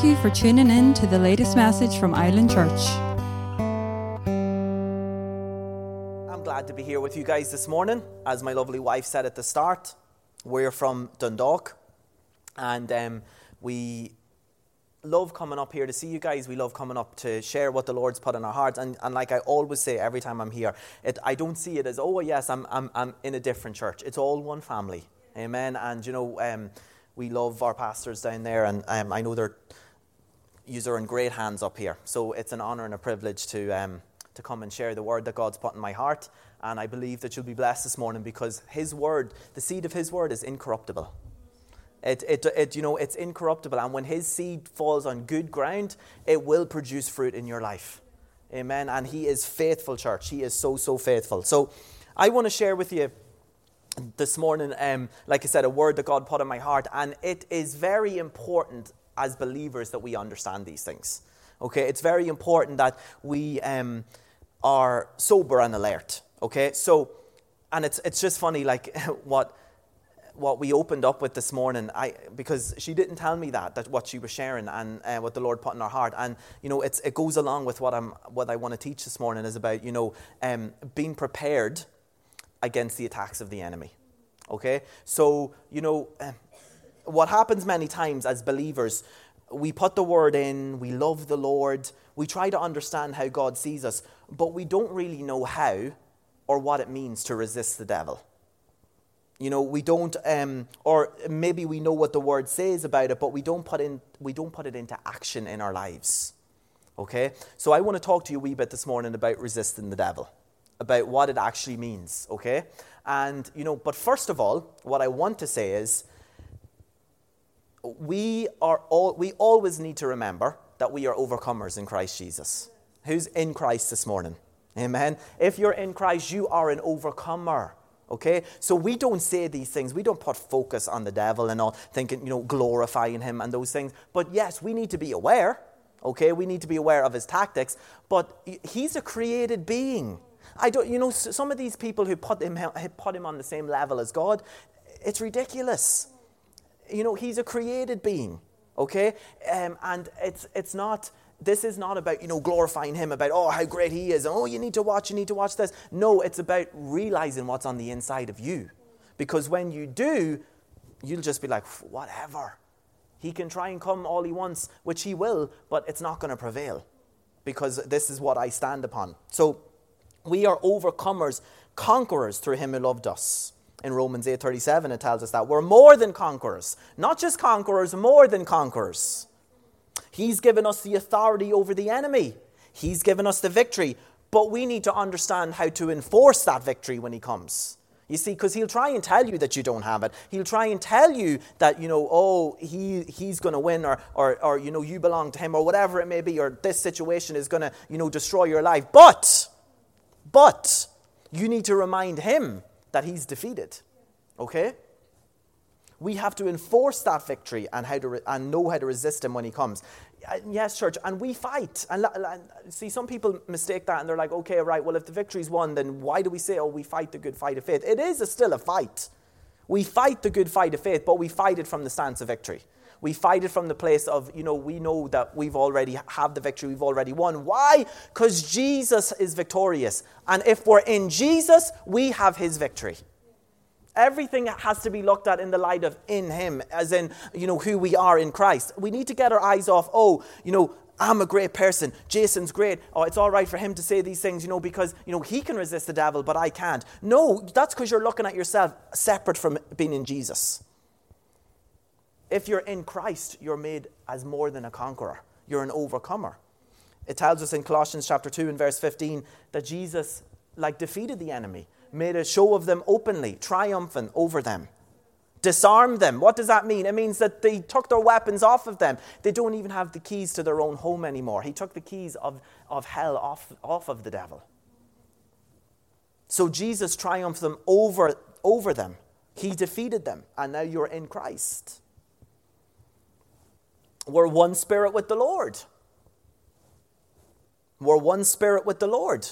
Thank you for tuning in to the latest message from Island Church. I'm glad to be here with you guys this morning. As my lovely wife said at the start, we're from Dundalk and um, we love coming up here to see you guys. We love coming up to share what the Lord's put in our hearts. And, and like I always say every time I'm here, it, I don't see it as, oh, yes, I'm, I'm, I'm in a different church. It's all one family. Amen. And, you know, um, we love our pastors down there, and um, I know they're are in great hands up here. So it's an honor and a privilege to, um, to come and share the word that God's put in my heart. And I believe that you'll be blessed this morning because His word, the seed of His word, is incorruptible. It, it, it, you know, it's incorruptible. And when his seed falls on good ground, it will produce fruit in your life. Amen. And he is faithful, church. He is so, so faithful. So I want to share with you this morning, um, like I said, a word that God put in my heart. And it is very important as believers that we understand these things. Okay? It's very important that we um, are sober and alert. Okay? So, and it's, it's just funny, like what what we opened up with this morning, I, because she didn't tell me that, that what she was sharing and uh, what the Lord put in her heart. And, you know, it's, it goes along with what, I'm, what I want to teach this morning is about, you know, um, being prepared against the attacks of the enemy. Okay? So, you know, uh, what happens many times as believers, we put the word in, we love the Lord, we try to understand how God sees us, but we don't really know how or what it means to resist the devil. You know, we don't, um, or maybe we know what the word says about it, but we don't put in, we don't put it into action in our lives. Okay, so I want to talk to you a wee bit this morning about resisting the devil, about what it actually means. Okay, and you know, but first of all, what I want to say is, we are all, we always need to remember that we are overcomers in Christ Jesus. Who's in Christ this morning? Amen. If you're in Christ, you are an overcomer. Okay? So we don't say these things. We don't put focus on the devil and all, thinking, you know, glorifying him and those things. But yes, we need to be aware. Okay? We need to be aware of his tactics. But he's a created being. I don't, you know, some of these people who put him, put him on the same level as God, it's ridiculous. You know, he's a created being. Okay? Um, and it's, it's not this is not about, you know, glorifying him, about, oh, how great he is. Oh, you need to watch, you need to watch this. No, it's about realizing what's on the inside of you. Because when you do, you'll just be like, whatever. He can try and come all he wants, which he will, but it's not going to prevail. Because this is what I stand upon. So we are overcomers, conquerors through him who loved us. In Romans 8:37 it tells us that we're more than conquerors. Not just conquerors, more than conquerors. He's given us the authority over the enemy. He's given us the victory. But we need to understand how to enforce that victory when he comes. You see, because he'll try and tell you that you don't have it. He'll try and tell you that, you know, oh, he, he's going to win or, or, or, you know, you belong to him or whatever it may be or this situation is going to, you know, destroy your life. But, but, you need to remind him that he's defeated. Okay? we have to enforce that victory and, how to re- and know how to resist him when he comes. Uh, yes, church, and we fight. And, and see, some people mistake that and they're like, okay, right, well, if the victory's won, then why do we say, oh, we fight the good fight of faith? It is a, still a fight. We fight the good fight of faith, but we fight it from the stance of victory. We fight it from the place of, you know, we know that we've already have the victory, we've already won. Why? Because Jesus is victorious. And if we're in Jesus, we have his victory. Everything has to be looked at in the light of in Him, as in, you know, who we are in Christ. We need to get our eyes off, oh, you know, I'm a great person. Jason's great. Oh, it's all right for him to say these things, you know, because, you know, he can resist the devil, but I can't. No, that's because you're looking at yourself separate from being in Jesus. If you're in Christ, you're made as more than a conqueror, you're an overcomer. It tells us in Colossians chapter 2 and verse 15 that Jesus, like, defeated the enemy made a show of them openly, triumphant over them. Disarmed them. What does that mean? It means that they took their weapons off of them. They don't even have the keys to their own home anymore. He took the keys of, of hell off, off of the devil. So Jesus triumphed them over, over them. He defeated them, and now you're in Christ. We're one spirit with the Lord. We're one spirit with the Lord.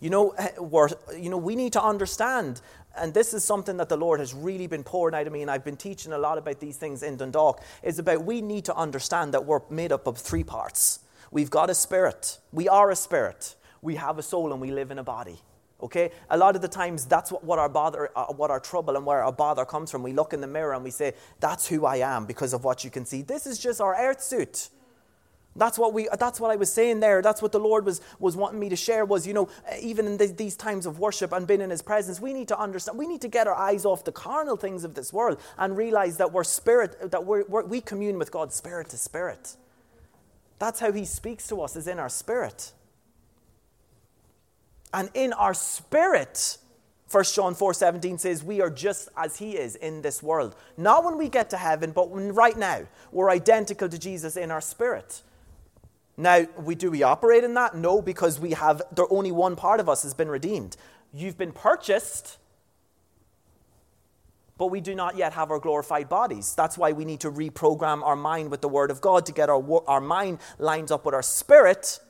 You know, eh, we're, you know, we need to understand and this is something that the Lord has really been pouring out of me, and I've been teaching a lot about these things in Dundalk, is about we need to understand that we're made up of three parts. We've got a spirit, we are a spirit, we have a soul, and we live in a body. Okay? A lot of the times, that's what, what our bother, uh, what our trouble and where our bother comes from. We look in the mirror and we say, That's who I am because of what you can see. This is just our earth suit. That's what, we, that's what I was saying there. That's what the Lord was, was wanting me to share was, you know, even in the, these times of worship and being in His presence, we need to understand, we need to get our eyes off the carnal things of this world and realize that we're spirit, that we're, we're, we commune with God spirit to spirit. That's how He speaks to us, is in our spirit. And in our spirit, 1 John 4 17 says, We are just as he is in this world. Not when we get to heaven, but when, right now. We're identical to Jesus in our spirit. Now, we, do we operate in that? No, because we have, there, only one part of us has been redeemed. You've been purchased, but we do not yet have our glorified bodies. That's why we need to reprogram our mind with the Word of God to get our, our mind lined up with our spirit.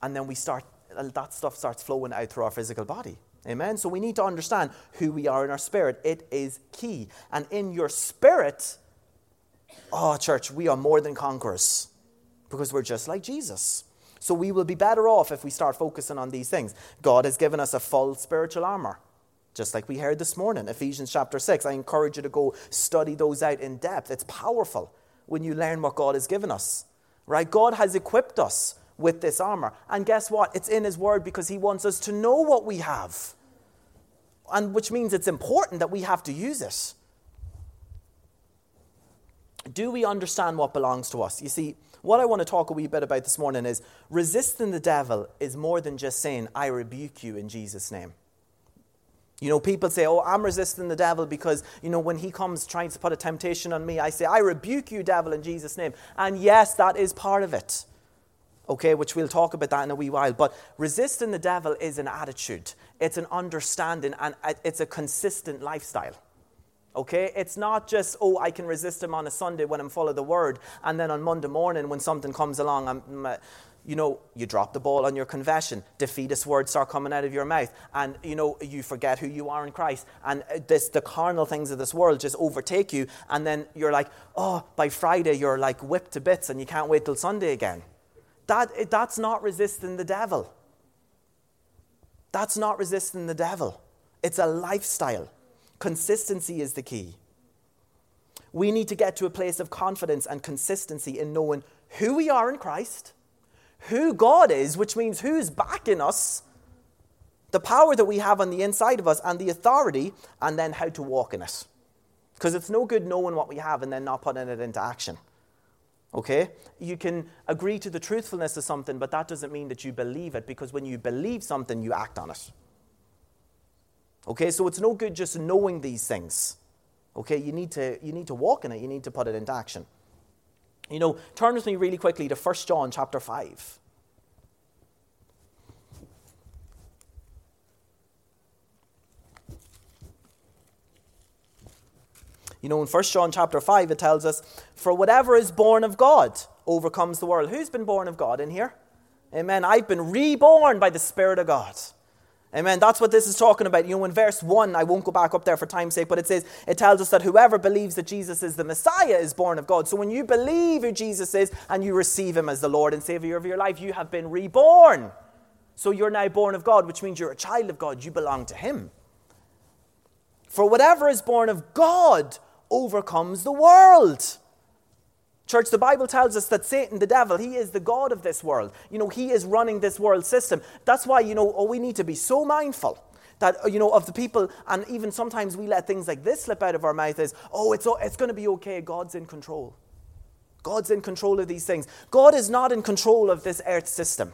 And then we start, Uh, that stuff starts flowing out through our physical body. Amen? So we need to understand who we are in our spirit. It is key. And in your spirit, oh, church, we are more than conquerors because we're just like Jesus. So we will be better off if we start focusing on these things. God has given us a full spiritual armor, just like we heard this morning, Ephesians chapter 6. I encourage you to go study those out in depth. It's powerful when you learn what God has given us. Right? God has equipped us with this armor. And guess what? It's in His Word because He wants us to know what we have. And which means it's important that we have to use it. Do we understand what belongs to us? You see, what I want to talk a wee bit about this morning is resisting the devil is more than just saying, I rebuke you in Jesus' name. You know, people say, Oh, I'm resisting the devil because, you know, when he comes trying to put a temptation on me, I say, I rebuke you, devil, in Jesus' name. And yes, that is part of it. Okay, which we'll talk about that in a wee while. But resisting the devil is an attitude, it's an understanding, and it's a consistent lifestyle. Okay? It's not just, oh, I can resist him on a Sunday when I'm full of the word, and then on Monday morning when something comes along, I'm, uh, you know, you drop the ball on your confession, defeatist words start coming out of your mouth, and, you know, you forget who you are in Christ, and this, the carnal things of this world just overtake you, and then you're like, oh, by Friday you're like whipped to bits and you can't wait till Sunday again. That, that's not resisting the devil. That's not resisting the devil. It's a lifestyle. Consistency is the key. We need to get to a place of confidence and consistency in knowing who we are in Christ, who God is, which means who's backing us, the power that we have on the inside of us, and the authority, and then how to walk in it. Because it's no good knowing what we have and then not putting it into action. Okay? You can agree to the truthfulness of something, but that doesn't mean that you believe it, because when you believe something, you act on it. Okay, so it's no good just knowing these things. Okay, you need to, you need to walk in it, you need to put it into action. You know, turn with me really quickly to 1 John chapter 5. You know, in 1 John chapter 5, it tells us, For whatever is born of God overcomes the world. Who's been born of God in here? Amen. I've been reborn by the Spirit of God. Amen. That's what this is talking about. You know, in verse 1, I won't go back up there for time's sake, but it says, it tells us that whoever believes that Jesus is the Messiah is born of God. So when you believe who Jesus is and you receive him as the Lord and Savior of your life, you have been reborn. So you're now born of God, which means you're a child of God. You belong to him. For whatever is born of God overcomes the world. Church, the Bible tells us that Satan, the devil, he is the God of this world. You know, he is running this world system. That's why, you know, oh, we need to be so mindful that, uh, you know, of the people, and even sometimes we let things like this slip out of our mouth is, oh, it's, oh, it's going to be okay. God's in control. God's in control of these things. God is not in control of this earth system.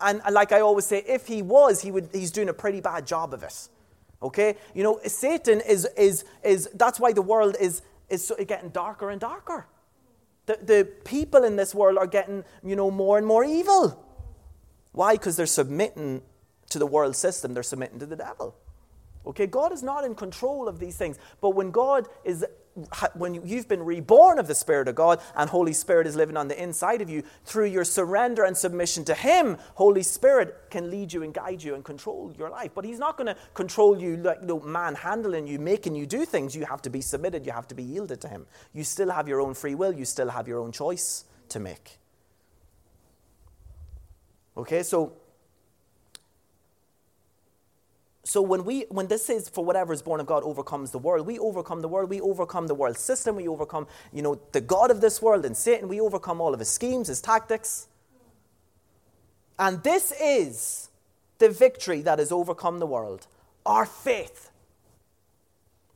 And uh, like I always say, if he was, he would, he's doing a pretty bad job of it. Okay? You know, Satan is, is, is that's why the world is, is getting darker and darker. The, the people in this world are getting, you know, more and more evil. Why? Because they're submitting to the world system, they're submitting to the devil. Okay, God is not in control of these things. But when God is when you've been reborn of the Spirit of God and Holy Spirit is living on the inside of you, through your surrender and submission to Him, Holy Spirit can lead you and guide you and control your life. But He's not going to control you like you know, manhandling you, making you do things. You have to be submitted, you have to be yielded to Him. You still have your own free will, you still have your own choice to make. Okay, so so when we when this says for whatever is born of God overcomes the world, we overcome the world, we overcome the world system, we overcome, you know, the God of this world and Satan, we overcome all of his schemes, his tactics. And this is the victory that has overcome the world. Our faith.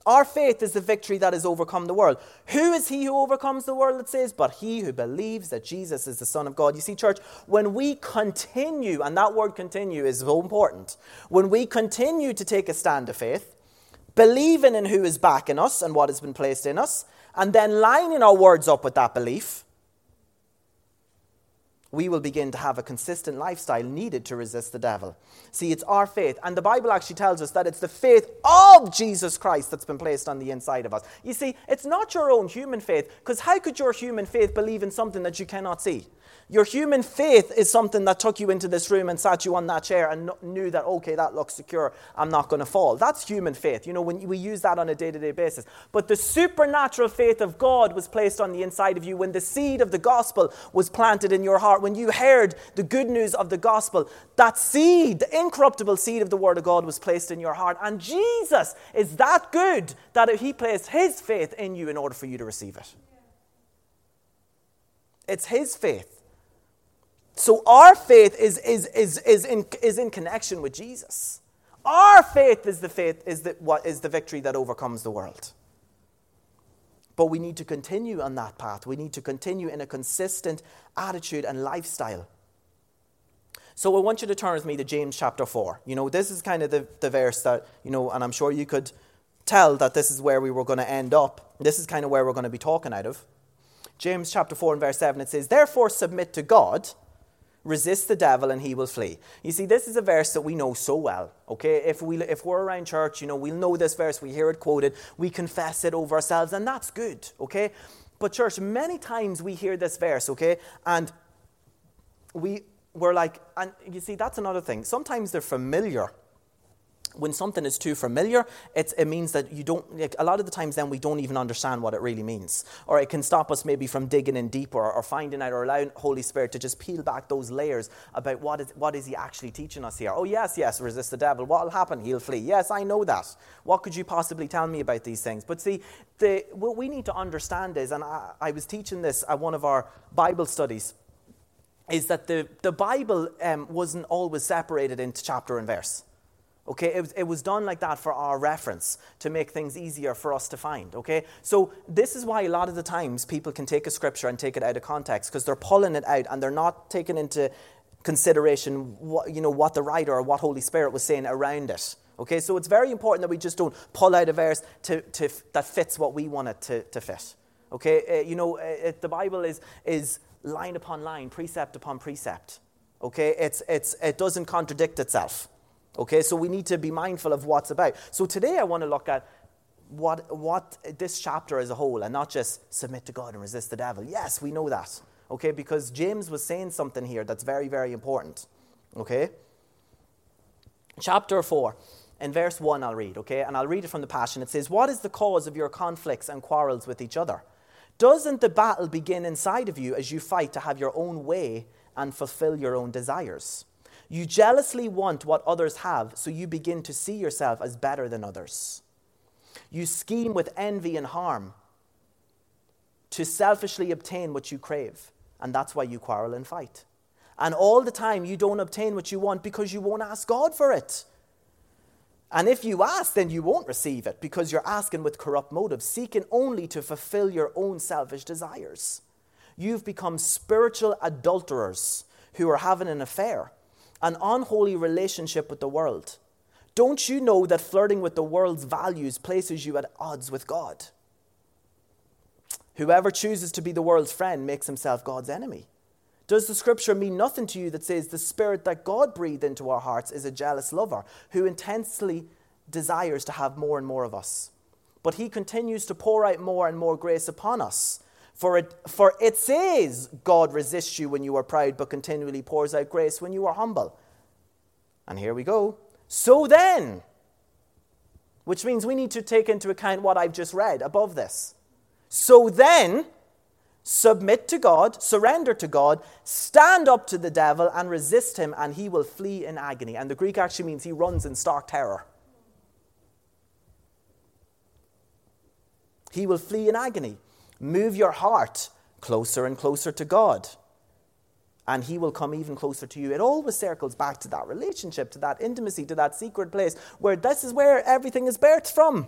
Our faith is the victory that has overcome the world. Who is he who overcomes the world, it says? But he who believes that Jesus is the Son of God. You see, church, when we continue, and that word continue is so important, when we continue to take a stand of faith, believing in who is backing us and what has been placed in us, and then lining our words up with that belief, we will begin to have a consistent lifestyle needed to resist the devil. See, it's our faith. And the Bible actually tells us that it's the faith of Jesus Christ that's been placed on the inside of us. You see, it's not your own human faith, because how could your human faith believe in something that you cannot see? Your human faith is something that took you into this room and sat you on that chair and knew that, okay, that looks secure, I'm not going to fall. That's human faith. You know, when we use that on a day to day basis. But the supernatural faith of God was placed on the inside of you when the seed of the gospel was planted in your heart. When you heard the good news of the gospel, that seed, the incorruptible seed of the word of God, was placed in your heart. And Jesus is that good that he placed his faith in you in order for you to receive it. It's his faith. So our faith is, is, is, is, in, is in connection with Jesus. Our faith is the faith is the, what is the victory that overcomes the world. But we need to continue on that path. We need to continue in a consistent attitude and lifestyle. So I want you to turn with me to James chapter 4. You know, this is kind of the, the verse that, you know, and I'm sure you could tell that this is where we were going to end up. This is kind of where we're going to be talking out of. James chapter 4 and verse 7, it says, Therefore submit to God Resist the devil and he will flee. You see, this is a verse that we know so well. Okay, if we if we're around church, you know, we'll know this verse. We hear it quoted. We confess it over ourselves, and that's good. Okay, but church, many times we hear this verse. Okay, and we we're like, and you see, that's another thing. Sometimes they're familiar when something is too familiar, it means that you don't, like, a lot of the times then we don't even understand what it really means. Or it can stop us maybe from digging in deeper or, or finding out or allowing Holy Spirit to just peel back those layers about what is, what is He actually teaching us here. Oh, yes, yes, resist the devil. What will happen? He'll flee. Yes, I know that. What could you possibly tell me about these things? But see, the, what we need to understand is, and I, I was teaching this at one of our Bible studies, is that the, the Bible um, wasn't always separated into chapter and verse. Okay, it was, it was done like that for our reference to make things easier for us to find. Okay, so this is why a lot of the times people can take a scripture and take it out of context because they're pulling it out and they're not taking into consideration what, you know, what the writer or what Holy Spirit was saying around it. Okay, so it's very important that we just don't pull out a verse to, to, that fits what we want it to, to fit. Okay, uh, you know, uh, it, the Bible is, is line upon line, precept upon precept. Okay, it's, it's, it doesn't contradict itself. Okay, so we need to be mindful of what's about. So today I want to look at what, what this chapter as a whole and not just submit to God and resist the devil. Yes, we know that. Okay, because James was saying something here that's very, very important. Okay? Chapter 4, in verse 1, I'll read, okay? And I'll read it from the Passion. It says, What is the cause of your conflicts and quarrels with each other? Doesn't the battle begin inside of you as you fight to have your own way and fulfill your own desires? You jealously want what others have, so you begin to see yourself as better than others. You scheme with envy and harm to selfishly obtain what you crave, and that's why you quarrel and fight. And all the time, you don't obtain what you want because you won't ask God for it. And if you ask, then you won't receive it because you're asking with corrupt motives, seeking only to fulfill your own selfish desires. You've become spiritual adulterers who are having an affair an unholy relationship with the world. Don't you know that flirting with the world's values places you at odds with God? Whoever chooses to be the world's friend makes himself God's enemy. Does the scripture mean nothing to you that says the spirit that God breathed into our hearts is a jealous lover who intensely desires to have more and more of us? but he continues to pour out more and more grace upon us. For it, for it says, God resists you when you are proud, but continually pours out grace when you are humble. And here we go. So then, which means we need to take into account what I've just read above this. So then, submit to God, surrender to God, stand up to the devil and resist him, and he will flee in agony. And the Greek actually means he runs in stark terror. He will flee in agony. Move your heart closer and closer to God, and he will come even closer to you. It always circles back to that relationship, to that intimacy, to that secret place where this is where everything is birthed from.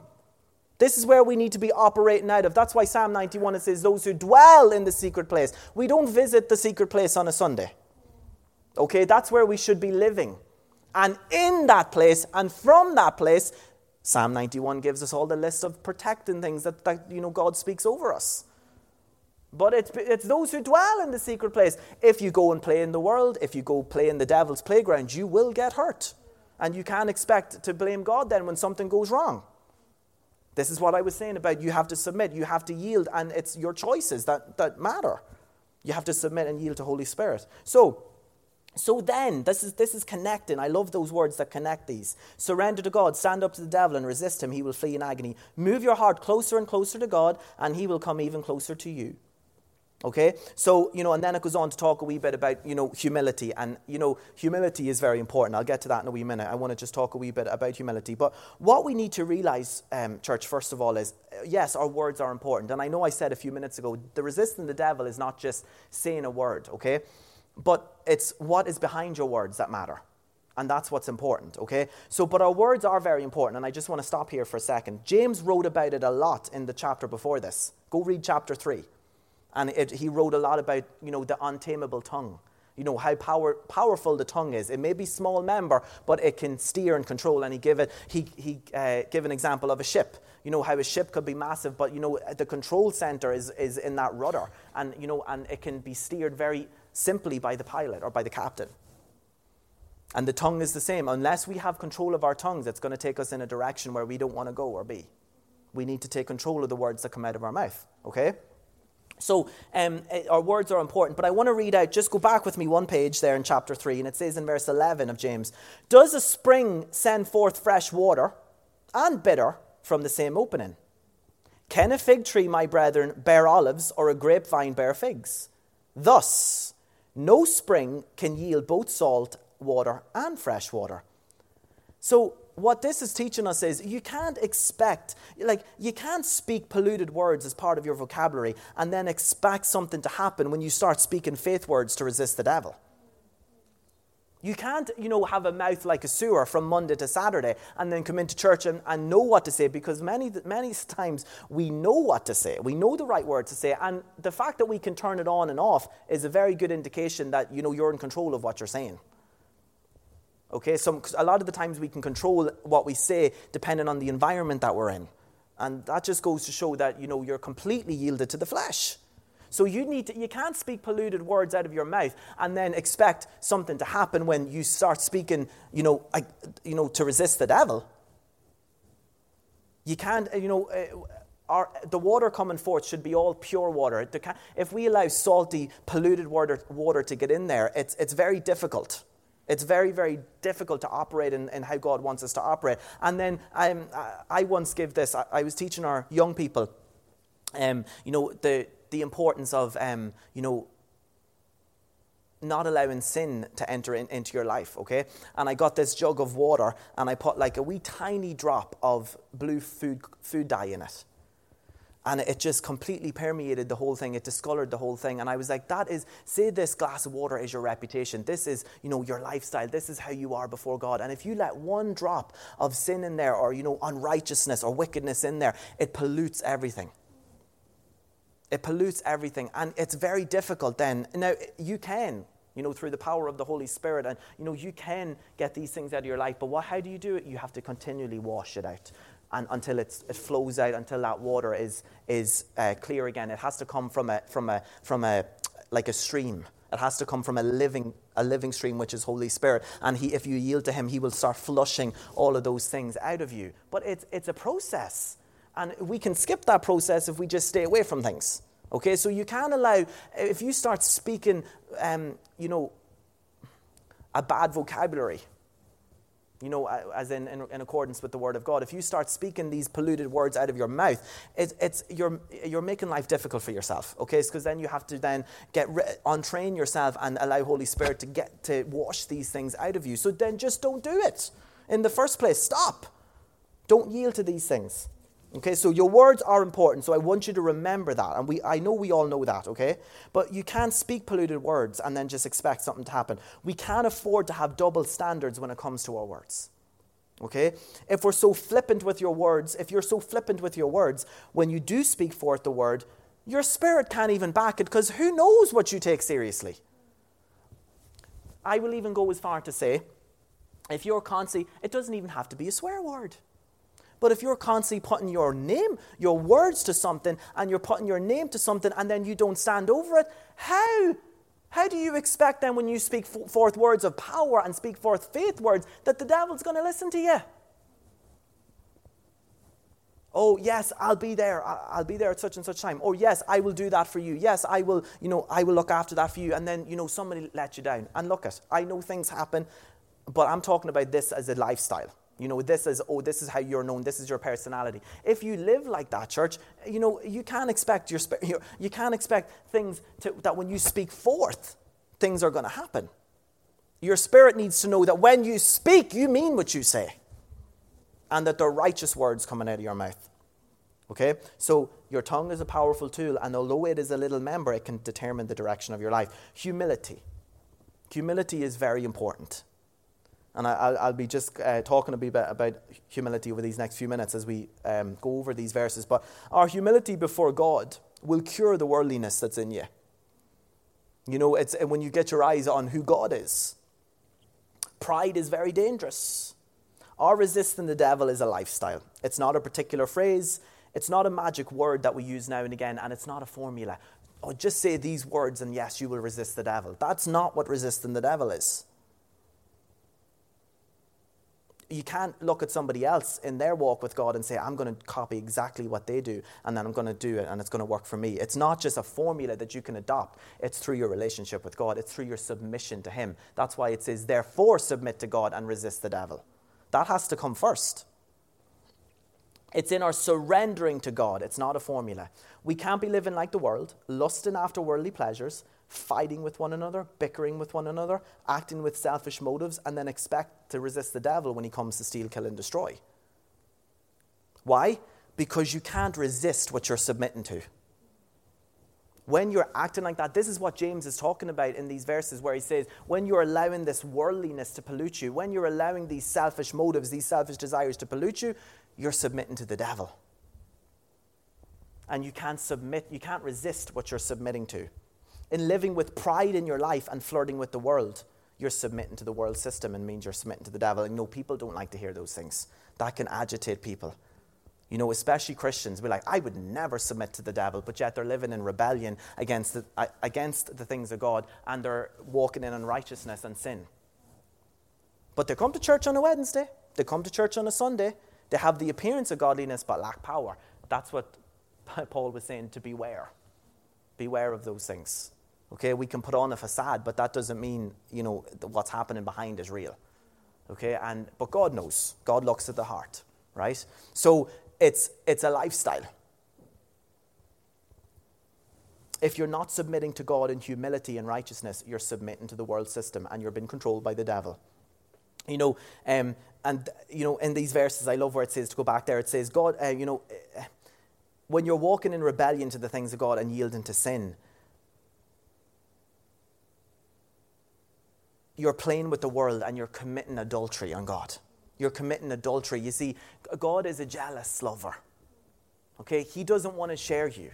This is where we need to be operating out of. That's why Psalm 91 it says, Those who dwell in the secret place. We don't visit the secret place on a Sunday. Okay, that's where we should be living. And in that place, and from that place, Psalm 91 gives us all the list of protecting things that, that you know, God speaks over us. But it's, it's those who dwell in the secret place. If you go and play in the world, if you go play in the devil's playground, you will get hurt. And you can't expect to blame God then when something goes wrong. This is what I was saying about you have to submit, you have to yield, and it's your choices that, that matter. You have to submit and yield to Holy Spirit. So, so then, this is, this is connecting. I love those words that connect these. Surrender to God, stand up to the devil and resist him, he will flee in agony. Move your heart closer and closer to God, and he will come even closer to you. Okay? So, you know, and then it goes on to talk a wee bit about, you know, humility. And, you know, humility is very important. I'll get to that in a wee minute. I want to just talk a wee bit about humility. But what we need to realize, um, church, first of all, is yes, our words are important. And I know I said a few minutes ago, the resisting the devil is not just saying a word, okay? But it's what is behind your words that matter. And that's what's important, okay? So, but our words are very important, and I just want to stop here for a second. James wrote about it a lot in the chapter before this. Go read chapter 3. And it, he wrote a lot about, you know, the untamable tongue. You know, how power, powerful the tongue is. It may be small member, but it can steer and control. And he gave, it, he, he uh, gave an example of a ship. You know, how a ship could be massive, but, you know, the control center is, is in that rudder. And, you know, and it can be steered very simply by the pilot or by the captain. And the tongue is the same. Unless we have control of our tongues, it's going to take us in a direction where we don't want to go or be. We need to take control of the words that come out of our mouth, okay? So um, eh, our words are important, but I want to read out, just go back with me one page there in chapter 3, and it says in verse 11 of James Does a spring send forth fresh water and bitter from the same opening? Can a fig tree, my brethren, bear olives, or a grapevine bear figs? Thus, no spring can yield both salt water and fresh water. So, what this is teaching us is you can't expect, like, you can't speak polluted words as part of your vocabulary and then expect something to happen when you start speaking faith words to resist the devil. You can't, you know, have a mouth like a sewer from Monday to Saturday and then come into church and, and know what to say because many, many times we know what to say. We know the right word to say. And the fact that we can turn it on and off is a very good indication that, you know, you're in control of what you're saying. Okay, so a lot of the times we can control what we say depending on the environment that we're in. And that just goes to show that, you know, you're completely yielded to the flesh. So you need to, you can't speak polluted words out of your mouth and then expect something to happen when you start speaking, you know, I, you know, to resist the devil. You can't, you know, uh, our, the water coming forth should be all pure water. If we allow salty, polluted water, water to get in there, it's, it's very difficult. It's very, very difficult to operate in, in how God wants us to operate. And then um, I once gave this, I, I was teaching our young people, um, you know, the, the importance of, um, you know, not allowing sin to enter in, into your life, okay? And I got this jug of water and I put like a wee tiny drop of blue food, food dye in it and it just completely permeated the whole thing. It discolored the whole thing. And I was like, that is, say this glass of water is your reputation. This is, you know, your lifestyle. This is how you are before God. And if you let one drop of sin in there or, you know, unrighteousness or wickedness in there, it pollutes everything. It pollutes everything. And it's very difficult then. Now, you can, you know, through the power of the Holy Spirit, and, you know, you can get these things out of your life. But what, how do you do it? You have to continually wash it out and until it flows out, until that water is, is uh, clear again. It has to come from a, from a, from a, like a stream. It has to come from a living, a living stream, which is Holy Spirit. And he, if you yield to Him, He will start flushing all of those things out of you. But it's, it's a process. And we can skip that process if we just stay away from things. Okay, so you can't allow, if you start speaking, um, you know, a bad vocabulary, you know, as in, in, in, accordance with the word of God. If you start speaking these polluted words out of your mouth, it, it's, you're, you're making life difficult for yourself, okay? Because then you have to then get untrain yourself and allow Holy Spirit to get to wash these things out of you. So then just don't do it in the first place. Stop. Don't yield to these things. Okay, so your words are important, so I want you to remember that. And we, I know we all know that, okay? But you can't speak polluted words and then just expect something to happen. We can't afford to have double standards when it comes to our words. Okay? If we're so flippant with your words, if you're so flippant with your words, when you do speak forth the word, your spirit can't even back it because who knows what you take seriously? I will even go as far to say, if you're constantly, it doesn't even have to be a swear word. But if you're constantly putting your name, your words to something, and you're putting your name to something, and then you don't stand over it, how? How do you expect then, when you speak forth words of power and speak forth faith words, that the devil's going to listen to you? Oh, yes, I'll be there. I'll be there at such and such time. Oh, yes, I will do that for you. Yes, I will, you know, I will look after that for you. And then, you know, somebody let you down. And look at, I know things happen, but I'm talking about this as a lifestyle. You know, this is, oh, this is how you're known, this is your personality. If you live like that, church, you know, you can't expect your, you can't expect things to, that when you speak forth, things are going to happen. Your spirit needs to know that when you speak, you mean what you say. And that they're righteous words coming out of your mouth. Okay? So your tongue is a powerful tool, and although it is a little member, it can determine the direction of your life. Humility. Humility is very important. And I, will be just uh, talking a bit about humility over these next few minutes as we um, go over these verses. But our humility before God will cure the worldliness that's in you. You know, it's when you get your eyes on who God is. Pride is very dangerous. Our resisting the devil is a lifestyle. It's not a particular phrase. It's not a magic word that we use now and again, and it's not a formula. Oh, just say these words, and yes, you will resist the devil. That's not what resisting the devil is you can't look at somebody else in their walk with God and say, I'm going to copy exactly what they do and then I'm going to do it and it's going to work for me. It's not just a formula that you can adopt, it's through your relationship with God, it's through your submission to Him. That's why it says, therefore, submit to God and resist the devil. That has to come first. It's in our surrendering to God, it's not a formula. We can't be living like the world, lusting after worldly pleasures, fighting with one another, bickering with one another, acting with selfish motives, and then expect to resist the devil when he comes to steal, kill, and destroy. Why? Because you can't resist what you're submitting to. When you're acting like that, this is what James is talking about in these verses where he says, when you're allowing this worldliness to pollute you, when you're allowing these selfish motives, these selfish desires to pollute you, you're submitting to the devil. And you can't submit, you can't resist what you're submitting to in living with pride in your life and flirting with the world, you're submitting to the world system and means you're submitting to the devil. And no, people don't like to hear those things. That can agitate people. You know, especially Christians be like, I would never submit to the devil, but yet they're living in rebellion against the, against the things of God and they're walking in unrighteousness and sin. But they come to church on a Wednesday, they come to church on a Sunday, they have the appearance of godliness but lack power. That's what Paul was saying to beware. Beware of those things. Okay, we can put on a facade, but that doesn't mean, you know, what's happening behind is real. Okay, and but God knows. God looks at the heart, right? So it's it's a lifestyle. If you're not submitting to God in humility and righteousness, you're submitting to the world system and you're being controlled by the devil. You know, um, and you know, in these verses, I love where it says to go back there. It says, God, uh, you know, uh, when you're walking in rebellion to the things of God and yielding to sin, you're playing with the world and you're committing adultery on God. You're committing adultery. You see, God is a jealous lover. Okay? He doesn't want to share you.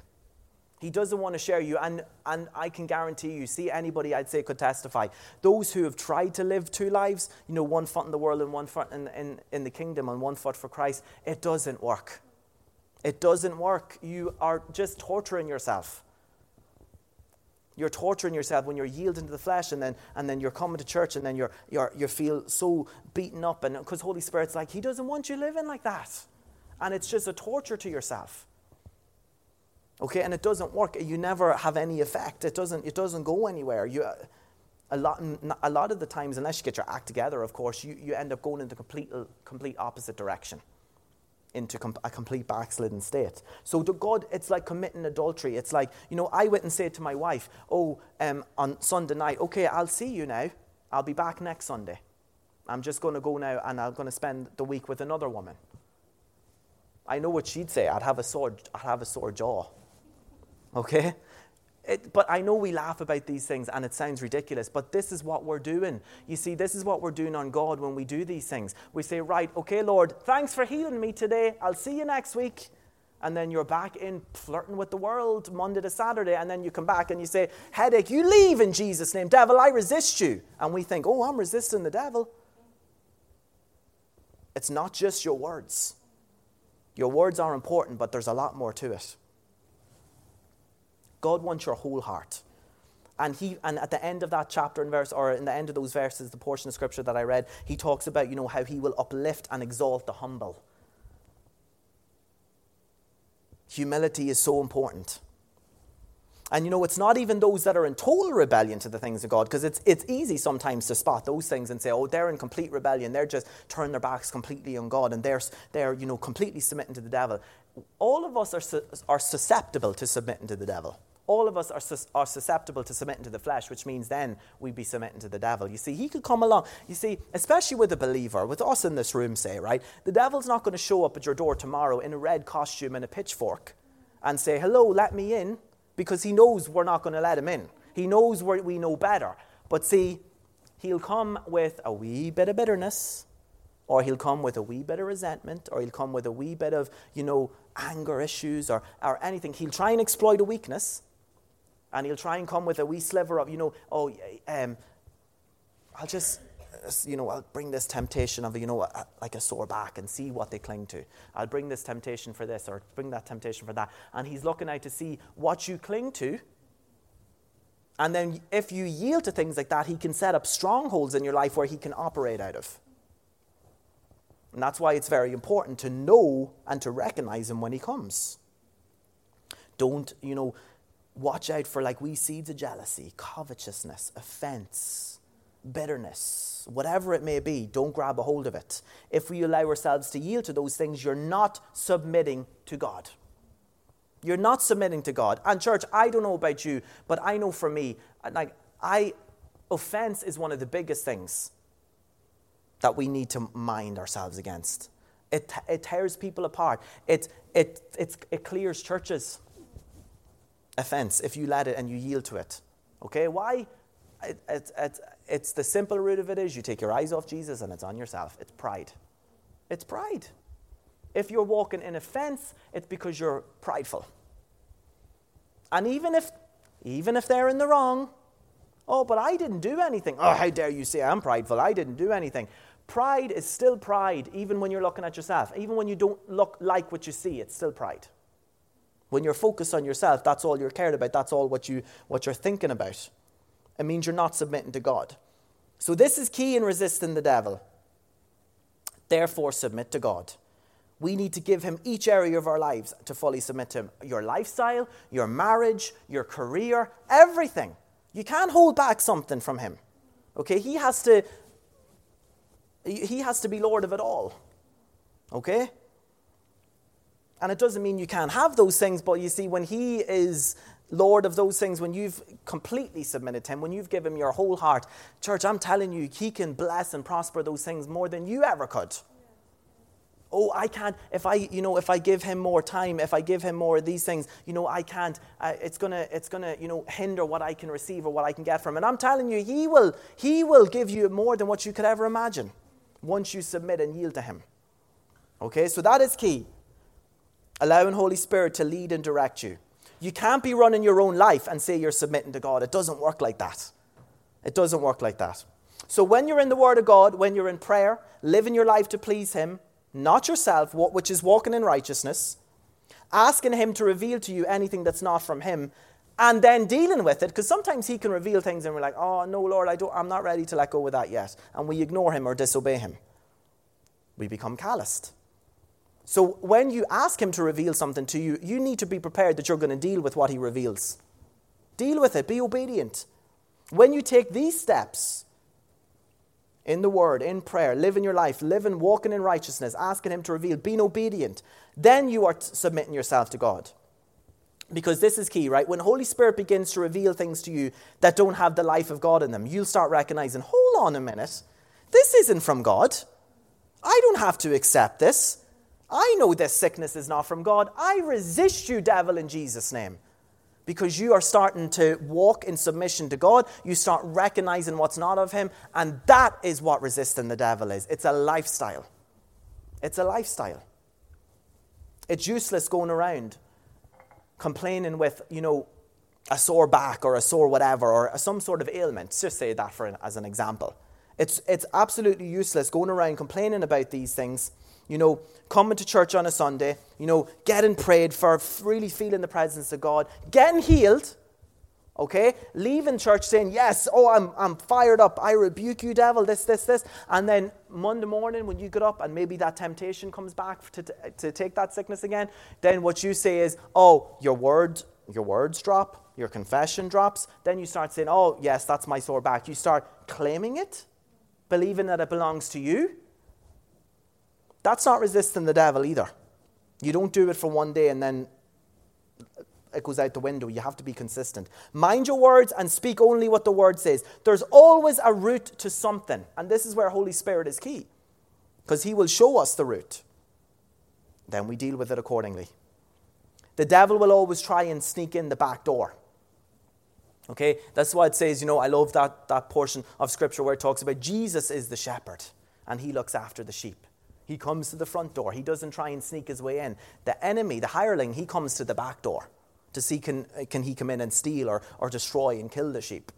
He doesn't want to share you. And, and I can guarantee you, see anybody I'd say could testify. Those who have tried to live two lives, you know, one foot in the world and one foot in, in, in the kingdom and one foot for Christ, it doesn't work. It doesn't work. You are just torturing yourself. You're torturing yourself when you're yielding to the flesh and then, and then you're coming to church and then you're, you're, you feel so beaten up. And because Holy Spirit's like, He doesn't want you living like that. and it's just a torture to yourself. Okay, and it doesn't work. You never have any effect. It doesn't, it doesn't go anywhere. You, a, lot, a lot of the times, unless you get your act together, of course, you, you end up going in the complete, complete opposite direction into com- a complete backslidden state. So to God, it's like committing adultery. It's like, you know, I went and said to my wife, oh, um, on Sunday night, okay, I'll see you now. I'll be back next Sunday. I'm just going to go now and I'm going to spend the week with another woman. I know what she'd say. I'd have a sore, I'd have a sore jaw. Okay? It, but I know we laugh about these things and it sounds ridiculous, but this is what we're doing. You see, this is what we're doing on God when we do these things. We say, Right, okay, Lord, thanks for healing me today. I'll see you next week. And then you're back in flirting with the world Monday to Saturday. And then you come back and you say, Headache, you leave in Jesus' name. Devil, I resist you. And we think, Oh, I'm resisting the devil. It's not just your words. Your words are important, but there's a lot more to it. God wants your whole heart. And, he, and at the end of that chapter and verse, or in the end of those verses, the portion of scripture that I read, he talks about, you know, how he will uplift and exalt the humble. Humility is so important. And you know, it's not even those that are in total rebellion to the things of God, because it's, it's easy sometimes to spot those things and say, oh, they're in complete rebellion. They're just turning their backs completely on God and they're, they're you know, completely submitting to the devil. All of us are, su- are susceptible to submitting to the devil all of us are, sus- are susceptible to submitting to the flesh, which means then we'd be submitting to the devil. You see, he could come along. You see, especially with a believer, with us in this room, say, right? The devil's not going to show up at your door tomorrow in a red costume and a pitchfork and say, hello, let me in, because he knows we're not going to let him in. He knows we know better. But see, he'll come with a wee bit of bitterness, or he'll come with a wee bit of resentment, or he'll come with a wee bit of, you know, anger issues or, or anything. He'll try and exploit a weakness and he'll try and come with a wee sliver of, you know, oh, um, I'll just, you know, I'll bring this temptation of, you know, like a sore back and see what they cling to. I'll bring this temptation for this or bring that temptation for that. And he's looking out to see what you cling to. And then if you yield to things like that, he can set up strongholds in your life where he can operate out of. And that's why it's very important to know and to recognize him when he comes. Don't, you know, watch out for like wee seeds of jealousy, covetousness, offense, bitterness, whatever it may be. Don't grab a hold of it. If we allow ourselves to yield to those things, you're not submitting to God. You're not submitting to God. And church, I don't know about you, but I know for me, like I offense is one of the biggest things that we need to mind ourselves against. It, it tears people apart. It, it, it, it clears churches offense if you let it and you yield to it. Okay? Why? It, it, it, it's the simple root of it is you take your eyes off Jesus and it's on yourself. It's pride. It's pride. If you're walking in offense, it's because you're prideful. And even if, even if they're in the wrong, oh, but I didn't do anything. Oh, how dare you say I'm prideful? I didn't do anything. Pride is still pride, even when you're looking at yourself. Even when you don't look like what you see, it's still pride. When you're focused on yourself, that's all you're cared about, that's all what, you, what you're thinking about. It means you're not submitting to God. So, this is key in resisting the devil. Therefore, submit to God. We need to give him each area of our lives to fully submit to him your lifestyle, your marriage, your career, everything. You can't hold back something from him. Okay? He has to he has to be Lord of it all. Okay? And it doesn't mean you can't have those things, but you see, when He is Lord of those things, when you've completely submitted to Him, when you've given Him your whole heart, church, I'm telling you, He can bless and prosper those things more than you ever could. Oh, I can't, if I, you know, if I give him more time, if I give him more of these things, you know, I can't, uh, it's gonna, it's gonna, you know, hinder what I can receive or what I can get from. And I'm telling you, he will, he will give you more than what you could ever imagine once you submit and yield to him. Okay, so that is key allowing Holy Spirit to lead and direct you. You can't be running your own life and say you're submitting to God. It doesn't work like that. It doesn't work like that. So when you're in the Word of God, when you're in prayer, living your life to please Him, not yourself, which is walking in righteousness, asking Him to reveal to you anything that's not from Him, and then dealing with it, because sometimes He can reveal things and we're like, oh, no, Lord, I don't, I'm not ready to let go of that yet. And we ignore Him or disobey Him. We become calloused. So when you ask Him to reveal something to you, you need to be prepared that you're going to deal with what He reveals. Deal with it, be obedient. When you take these steps in the Word, in prayer, living your life, living, walking in righteousness, asking Him to reveal, being obedient, then you are submitting yourself to God. Because this is key, right? When Holy Spirit begins to reveal things to you that don't have the life of God in them, you'll start recognizing, hold on a minute, this isn't from God. I don't have to accept this. I know this sickness is not from God. I resist you, devil, in Jesus' name. Because you are starting to walk in submission to God. You start recognizing what's not of Him. And that is what resisting the devil is it's a lifestyle. It's a lifestyle. It's useless going around complaining with, you know, a sore back or a sore whatever or some sort of ailment. Just say that for an, as an example. It's, it's absolutely useless going around complaining about these things, you know, coming to church on a Sunday, you know, getting prayed for, really feeling the presence of God, getting healed, okay? Leaving church saying, Yes, oh, I'm, I'm fired up. I rebuke you, devil, this, this, this. And then Monday morning, when you get up and maybe that temptation comes back to, to take that sickness again, then what you say is, Oh, your word, your words drop, your confession drops. Then you start saying, Oh, yes, that's my sore back. You start claiming it, believing that it belongs to you. That's not resisting the devil either. You don't do it for one day and then it goes out the window. You have to be consistent. Mind your words and speak only what the word says. There's always a route to something. And this is where Holy Spirit is key. Because he will show us the route. Then we deal with it accordingly. The devil will always try and sneak in the back door. Okay? That's why it says, you know, I love that, that portion of scripture where it talks about Jesus is the shepherd and he looks after the sheep. He comes to the front door. He doesn't try and sneak his way in. The enemy, the hireling, he comes to the back door to see can, can he come in and steal or, or destroy and kill the sheep.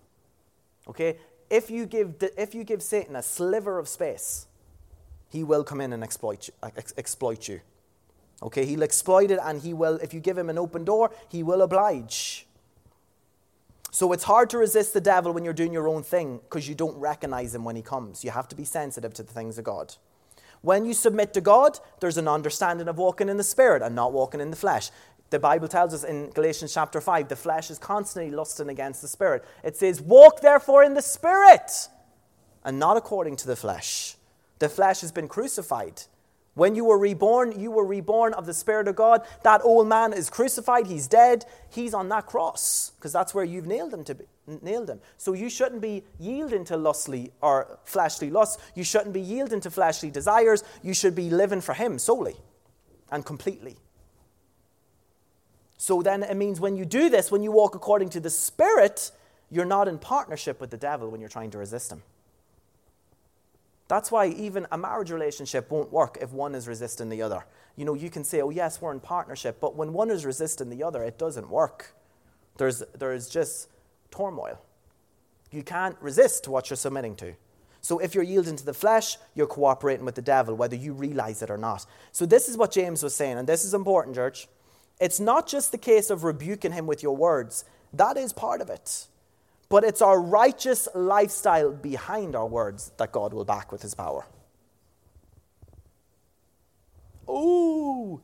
Okay? If you, give, if you give Satan a sliver of space, he will come in and exploit you, ex- exploit you. Okay? He'll exploit it and he will, if you give him an open door, he will oblige. So it's hard to resist the devil when you're doing your own thing because you don't recognize him when he comes. You have to be sensitive to the things of God. When you submit to God, there's an understanding of walking in the Spirit and not walking in the flesh. The Bible tells us in Galatians chapter 5 the flesh is constantly lusting against the spirit. It says, Walk therefore in the spirit and not according to the flesh. The flesh has been crucified. When you were reborn, you were reborn of the Spirit of God. That old man is crucified, he's dead, he's on that cross, because that's where you've nailed him to be, nailed him. So you shouldn't be yielding to lustly or fleshly lusts. You shouldn't be yielding to fleshly desires. You should be living for him solely and completely. So then it means when you do this, when you walk according to the Spirit, you're not in partnership with the devil when you're trying to resist him. That's why even a marriage relationship won't work if one is resisting the other. You know, you can say, oh, yes, we're in partnership, but when one is resisting the other, it doesn't work. There's, there's just turmoil. You can't resist what you're submitting to. So if you're yielding to the flesh, you're cooperating with the devil, whether you realize it or not. So this is what James was saying, and this is important, church. It's not just the case of rebuking him with your words, that is part of it. But it's our righteous lifestyle behind our words that God will back with his power. Oh,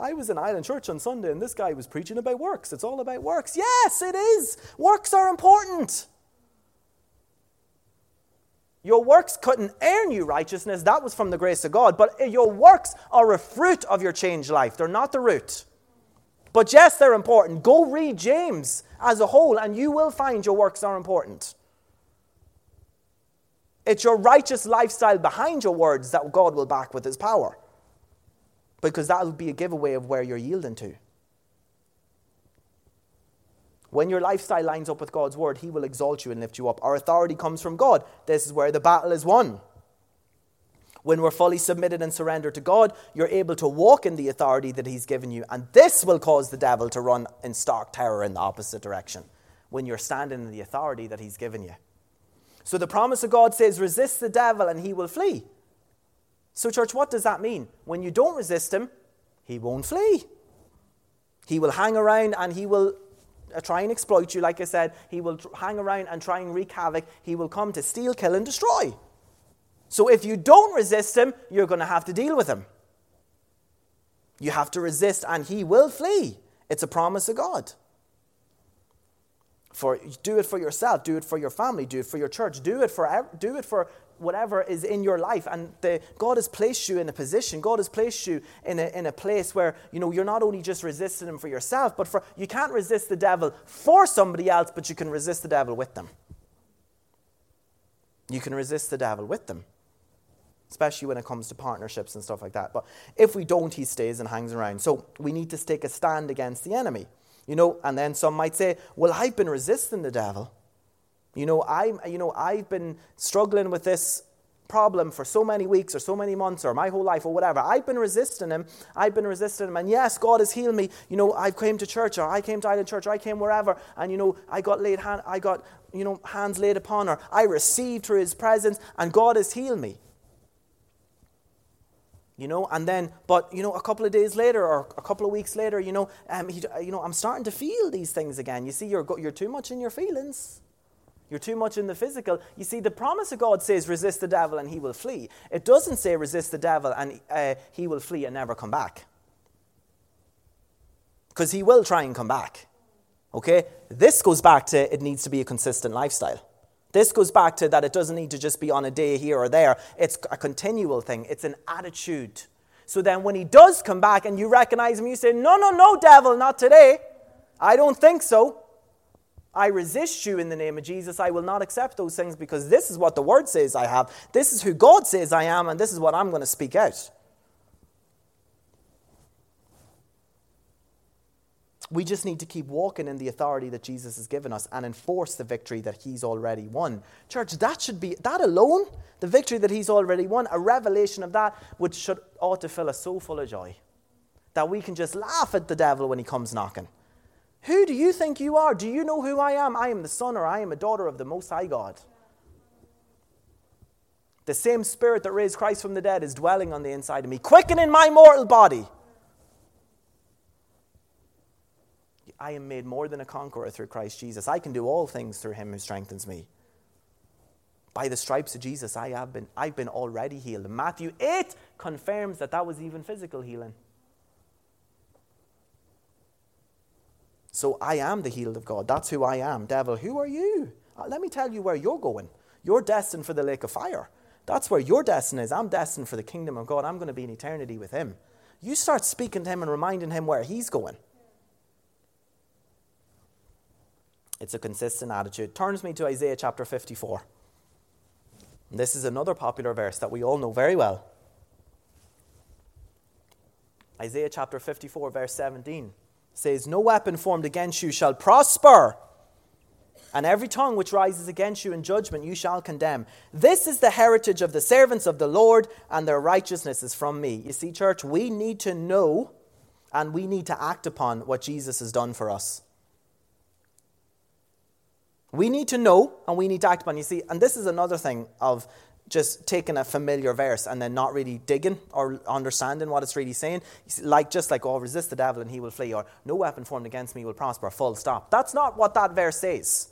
I was in Island Church on Sunday and this guy was preaching about works. It's all about works. Yes, it is. Works are important. Your works couldn't earn you righteousness. That was from the grace of God. But your works are a fruit of your changed life, they're not the root. But yes, they're important. Go read James as a whole, and you will find your works are important. It's your righteous lifestyle behind your words that God will back with his power. Because that will be a giveaway of where you're yielding to. When your lifestyle lines up with God's word, he will exalt you and lift you up. Our authority comes from God. This is where the battle is won. When we're fully submitted and surrendered to God, you're able to walk in the authority that He's given you. And this will cause the devil to run in stark terror in the opposite direction when you're standing in the authority that He's given you. So the promise of God says, resist the devil and he will flee. So, church, what does that mean? When you don't resist him, he won't flee. He will hang around and he will uh, try and exploit you, like I said. He will hang around and try and wreak havoc. He will come to steal, kill, and destroy. So if you don't resist him, you're going to have to deal with him. You have to resist and he will flee. It's a promise of God. For do it for yourself, do it for your family, do it for your church, do it for do it for whatever is in your life. And the, God has placed you in a position, God has placed you in a, in a place where you know you're not only just resisting him for yourself, but for you can't resist the devil for somebody else, but you can resist the devil with them. You can resist the devil with them especially when it comes to partnerships and stuff like that. But if we don't, he stays and hangs around. So we need to take a stand against the enemy. You know, and then some might say, well, I've been resisting the devil. You know, I'm, you know, I've been struggling with this problem for so many weeks or so many months or my whole life or whatever. I've been resisting him. I've been resisting him. And yes, God has healed me. You know, I came to church or I came to Island Church or I came wherever. And, you know, I got laid hand, I got, you know, hands laid upon her. I received through his presence and God has healed me you know? And then but you know a couple of days later or a couple of weeks later you know um, he, you know i'm starting to feel these things again. You see you're, you're too much in your feelings. You're too much in the physical. You see the promise of god says resist the devil and he will flee. It doesn't say resist the devil and uh, he will flee and never come back. Because he will try and come back. Okay? This goes back to it needs to be a consistent lifestyle this goes back to that it doesn't need to just be on a day here or there. It's a continual thing, it's an attitude. So then when he does come back and you recognize him, you say, No, no, no, devil, not today. I don't think so. I resist you in the name of Jesus. I will not accept those things because this is what the word says I have. This is who God says I am, and this is what I'm going to speak out. We just need to keep walking in the authority that Jesus has given us and enforce the victory that he's already won. Church, that should be, that alone, the victory that he's already won, a revelation of that, which should, ought to fill us so full of joy that we can just laugh at the devil when he comes knocking. Who do you think you are? Do you know who I am? I am the son or I am a daughter of the Most High God. The same spirit that raised Christ from the dead is dwelling on the inside of me, quickening my mortal body I am made more than a conqueror through Christ Jesus. I can do all things through him who strengthens me. By the stripes of Jesus, I have been, I've been already healed. Matthew 8 confirms that that was even physical healing. So I am the healed of God. That's who I am. Devil, who are you? Uh, let me tell you where you're going. You're destined for the lake of fire. That's where your destiny is. I'm destined for the kingdom of God. I'm going to be in eternity with him. You start speaking to him and reminding him where he's going. It's a consistent attitude. Turns me to Isaiah chapter 54. And this is another popular verse that we all know very well. Isaiah chapter 54, verse 17 says, No weapon formed against you shall prosper, and every tongue which rises against you in judgment you shall condemn. This is the heritage of the servants of the Lord, and their righteousness is from me. You see, church, we need to know and we need to act upon what Jesus has done for us. We need to know and we need to act upon. You see, and this is another thing of just taking a familiar verse and then not really digging or understanding what it's really saying. Like just like, oh, resist the devil and he will flee, or no weapon formed against me will prosper. Full stop. That's not what that verse says.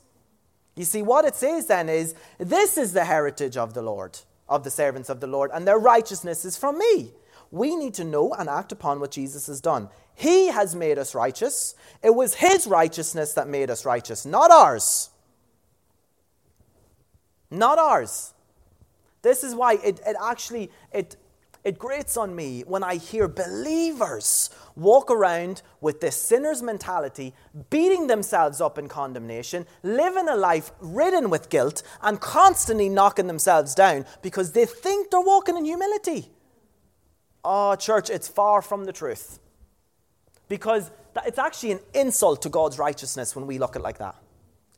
You see, what it says then is, this is the heritage of the Lord, of the servants of the Lord, and their righteousness is from me. We need to know and act upon what Jesus has done. He has made us righteous. It was his righteousness that made us righteous, not ours not ours. This is why it, it actually it, it grates on me when I hear believers walk around with this sinner's mentality, beating themselves up in condemnation, living a life ridden with guilt, and constantly knocking themselves down because they think they're walking in humility. Oh, church, it's far from the truth. Because it's actually an insult to God's righteousness when we look at it like that.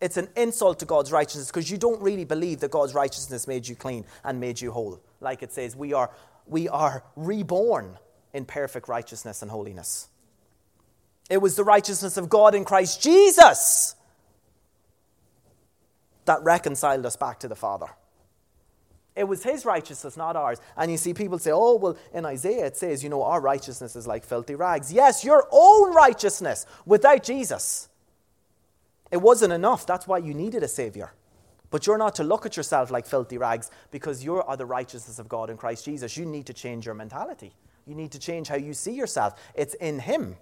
It's an insult to God's righteousness because you don't really believe that God's righteousness made you clean and made you whole. Like it says, we are, we are reborn in perfect righteousness and holiness. It was the righteousness of God in Christ Jesus that reconciled us back to the Father. It was his righteousness, not ours. And you see people say, oh, well, in Isaiah it says, you know, our righteousness is like filthy rags. Yes, your own righteousness without Jesus it wasn't enough. That's why you needed a Savior. But you're not to look at yourself like filthy rags because you are the righteousness of God in Christ Jesus. You need to change your mentality. You need to change how you see yourself. It's in Him.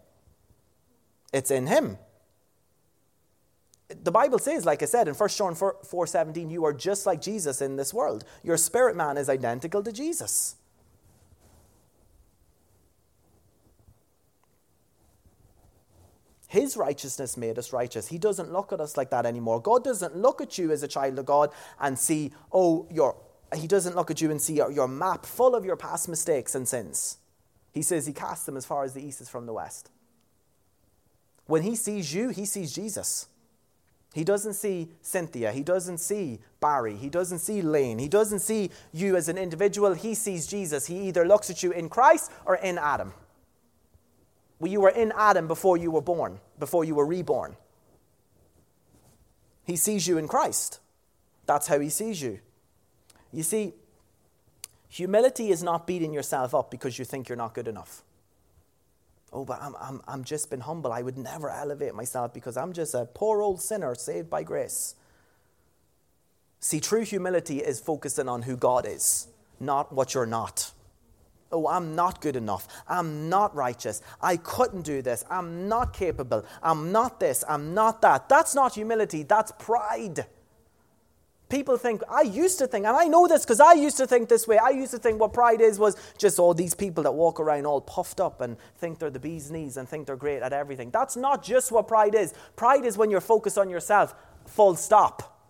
It's in Him. The Bible says, like I said in 1 John 4, 4 17, you are just like Jesus in this world. Your spirit man is identical to Jesus. His righteousness made us righteous. He doesn't look at us like that anymore. God doesn't look at you as a child of God and see, oh, you're, He doesn't look at you and see your, your map full of your past mistakes and sins. He says He casts them as far as the east is from the west. When He sees you, He sees Jesus. He doesn't see Cynthia. He doesn't see Barry. He doesn't see Lane. He doesn't see you as an individual. He sees Jesus. He either looks at you in Christ or in Adam. Well, you were in Adam before you were born, before you were reborn. He sees you in Christ. That's how he sees you. You see, humility is not beating yourself up because you think you're not good enough. Oh, but I'm, I'm, I'm just been humble. I would never elevate myself because I'm just a poor old sinner saved by grace. See, true humility is focusing on who God is, not what you're not. Oh, I'm not good enough. I'm not righteous. I couldn't do this. I'm not capable. I'm not this. I'm not that. That's not humility. That's pride. People think, I used to think, and I know this because I used to think this way. I used to think what pride is was just all these people that walk around all puffed up and think they're the bee's knees and think they're great at everything. That's not just what pride is. Pride is when you're focused on yourself, full stop.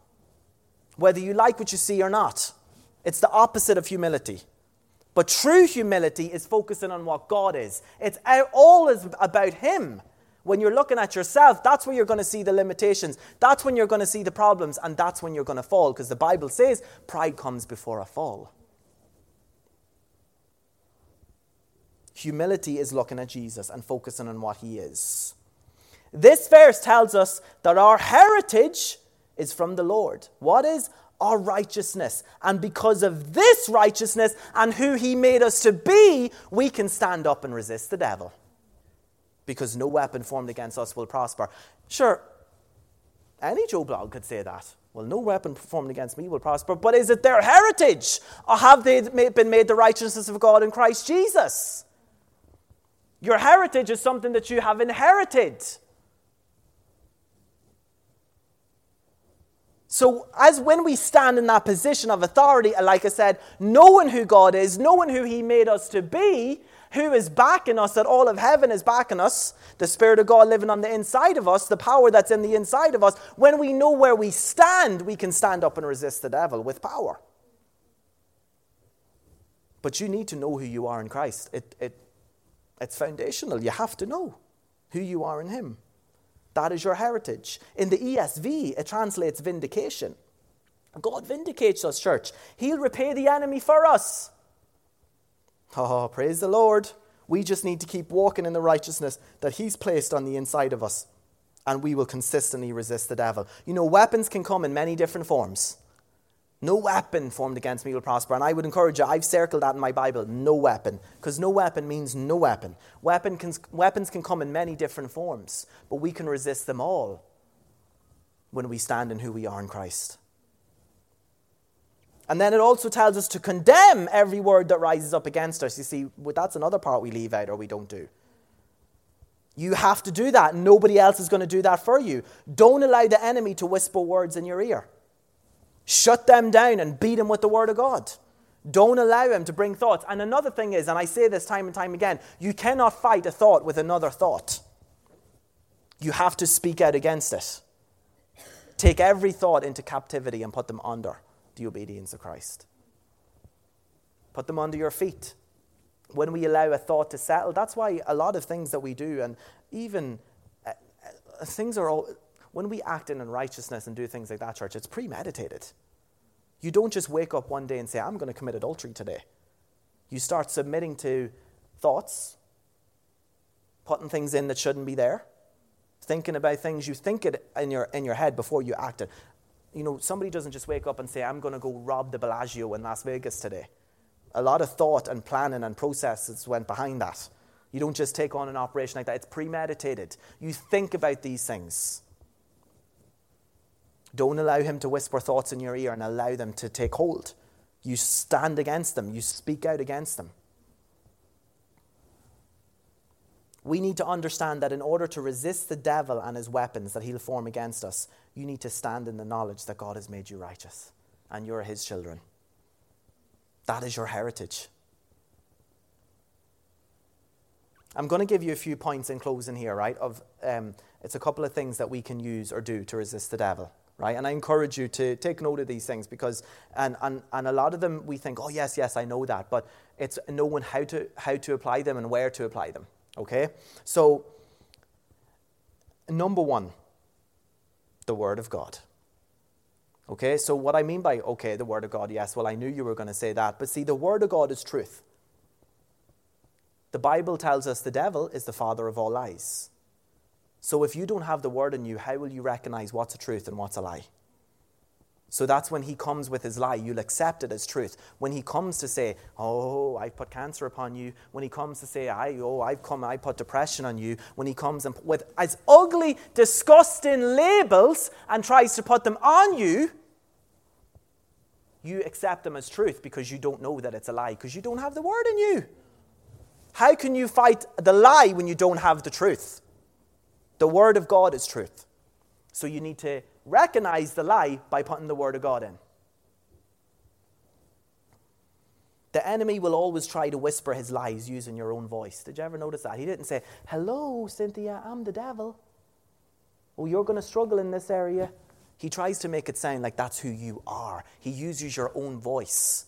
Whether you like what you see or not. It's the opposite of humility. But true humility is focusing on what God is. It's all is about Him. When you're looking at yourself, that's where you're going to see the limitations. That's when you're going to see the problems, and that's when you're going to fall, because the Bible says pride comes before a fall. Humility is looking at Jesus and focusing on what He is. This verse tells us that our heritage is from the Lord. What is? Our righteousness. And because of this righteousness and who he made us to be, we can stand up and resist the devil. Because no weapon formed against us will prosper. Sure, any Joe Blogg could say that. Well, no weapon formed against me will prosper. But is it their heritage? Or have they been made the righteousness of God in Christ Jesus? Your heritage is something that you have inherited. So, as when we stand in that position of authority, like I said, knowing who God is, knowing who He made us to be, who is backing us, that all of heaven is backing us, the Spirit of God living on the inside of us, the power that's in the inside of us, when we know where we stand, we can stand up and resist the devil with power. But you need to know who you are in Christ. It, it, it's foundational. You have to know who you are in Him. That is your heritage. In the ESV, it translates vindication. God vindicates us, church. He'll repay the enemy for us. Oh, praise the Lord. We just need to keep walking in the righteousness that He's placed on the inside of us, and we will consistently resist the devil. You know, weapons can come in many different forms. No weapon formed against me will prosper. And I would encourage you, I've circled that in my Bible, no weapon. Because no weapon means no weapon. weapon can, weapons can come in many different forms, but we can resist them all when we stand in who we are in Christ. And then it also tells us to condemn every word that rises up against us. You see, that's another part we leave out or we don't do. You have to do that. Nobody else is going to do that for you. Don't allow the enemy to whisper words in your ear. Shut them down and beat them with the Word of God. Don't allow them to bring thoughts. And another thing is, and I say this time and time again, you cannot fight a thought with another thought. You have to speak out against it. Take every thought into captivity and put them under the obedience of Christ. Put them under your feet. When we allow a thought to settle, that's why a lot of things that we do, and even uh, uh, things are all, when we act in unrighteousness and do things like that, church, it's premeditated. You don't just wake up one day and say, I'm going to commit adultery today. You start submitting to thoughts, putting things in that shouldn't be there, thinking about things you think it in your, in your head before you act it. You know, somebody doesn't just wake up and say, I'm going to go rob the Bellagio in Las Vegas today. A lot of thought and planning and processes went behind that. You don't just take on an operation like that, it's premeditated. You think about these things. Don't allow him to whisper thoughts in your ear and allow them to take hold. You stand against them, you speak out against them. We need to understand that in order to resist the devil and his weapons that he'll form against us, you need to stand in the knowledge that God has made you righteous and you're his children. That is your heritage. I'm going to give you a few points in closing here, right? Of um, it's a couple of things that we can use or do to resist the devil, right? And I encourage you to take note of these things because, and, and, and a lot of them we think, oh yes, yes, I know that, but it's knowing how to how to apply them and where to apply them. Okay, so number one, the Word of God. Okay, so what I mean by, okay, the Word of God, yes, well, I knew you were going to say that. But see, the Word of God is truth. The Bible tells us the devil is the father of all lies. So if you don't have the Word in you, how will you recognize what's a truth and what's a lie? So that's when he comes with his lie. You'll accept it as truth. When he comes to say, Oh, I've put cancer upon you. When he comes to say, I, Oh, I've come, I put depression on you. When he comes and with as ugly, disgusting labels and tries to put them on you, you accept them as truth because you don't know that it's a lie, because you don't have the word in you. How can you fight the lie when you don't have the truth? The word of God is truth. So you need to recognize the lie by putting the Word of God in. The enemy will always try to whisper his lies using your own voice. Did you ever notice that? He didn't say, Hello, Cynthia, I'm the devil. Oh, you're going to struggle in this area. He tries to make it sound like that's who you are. He uses your own voice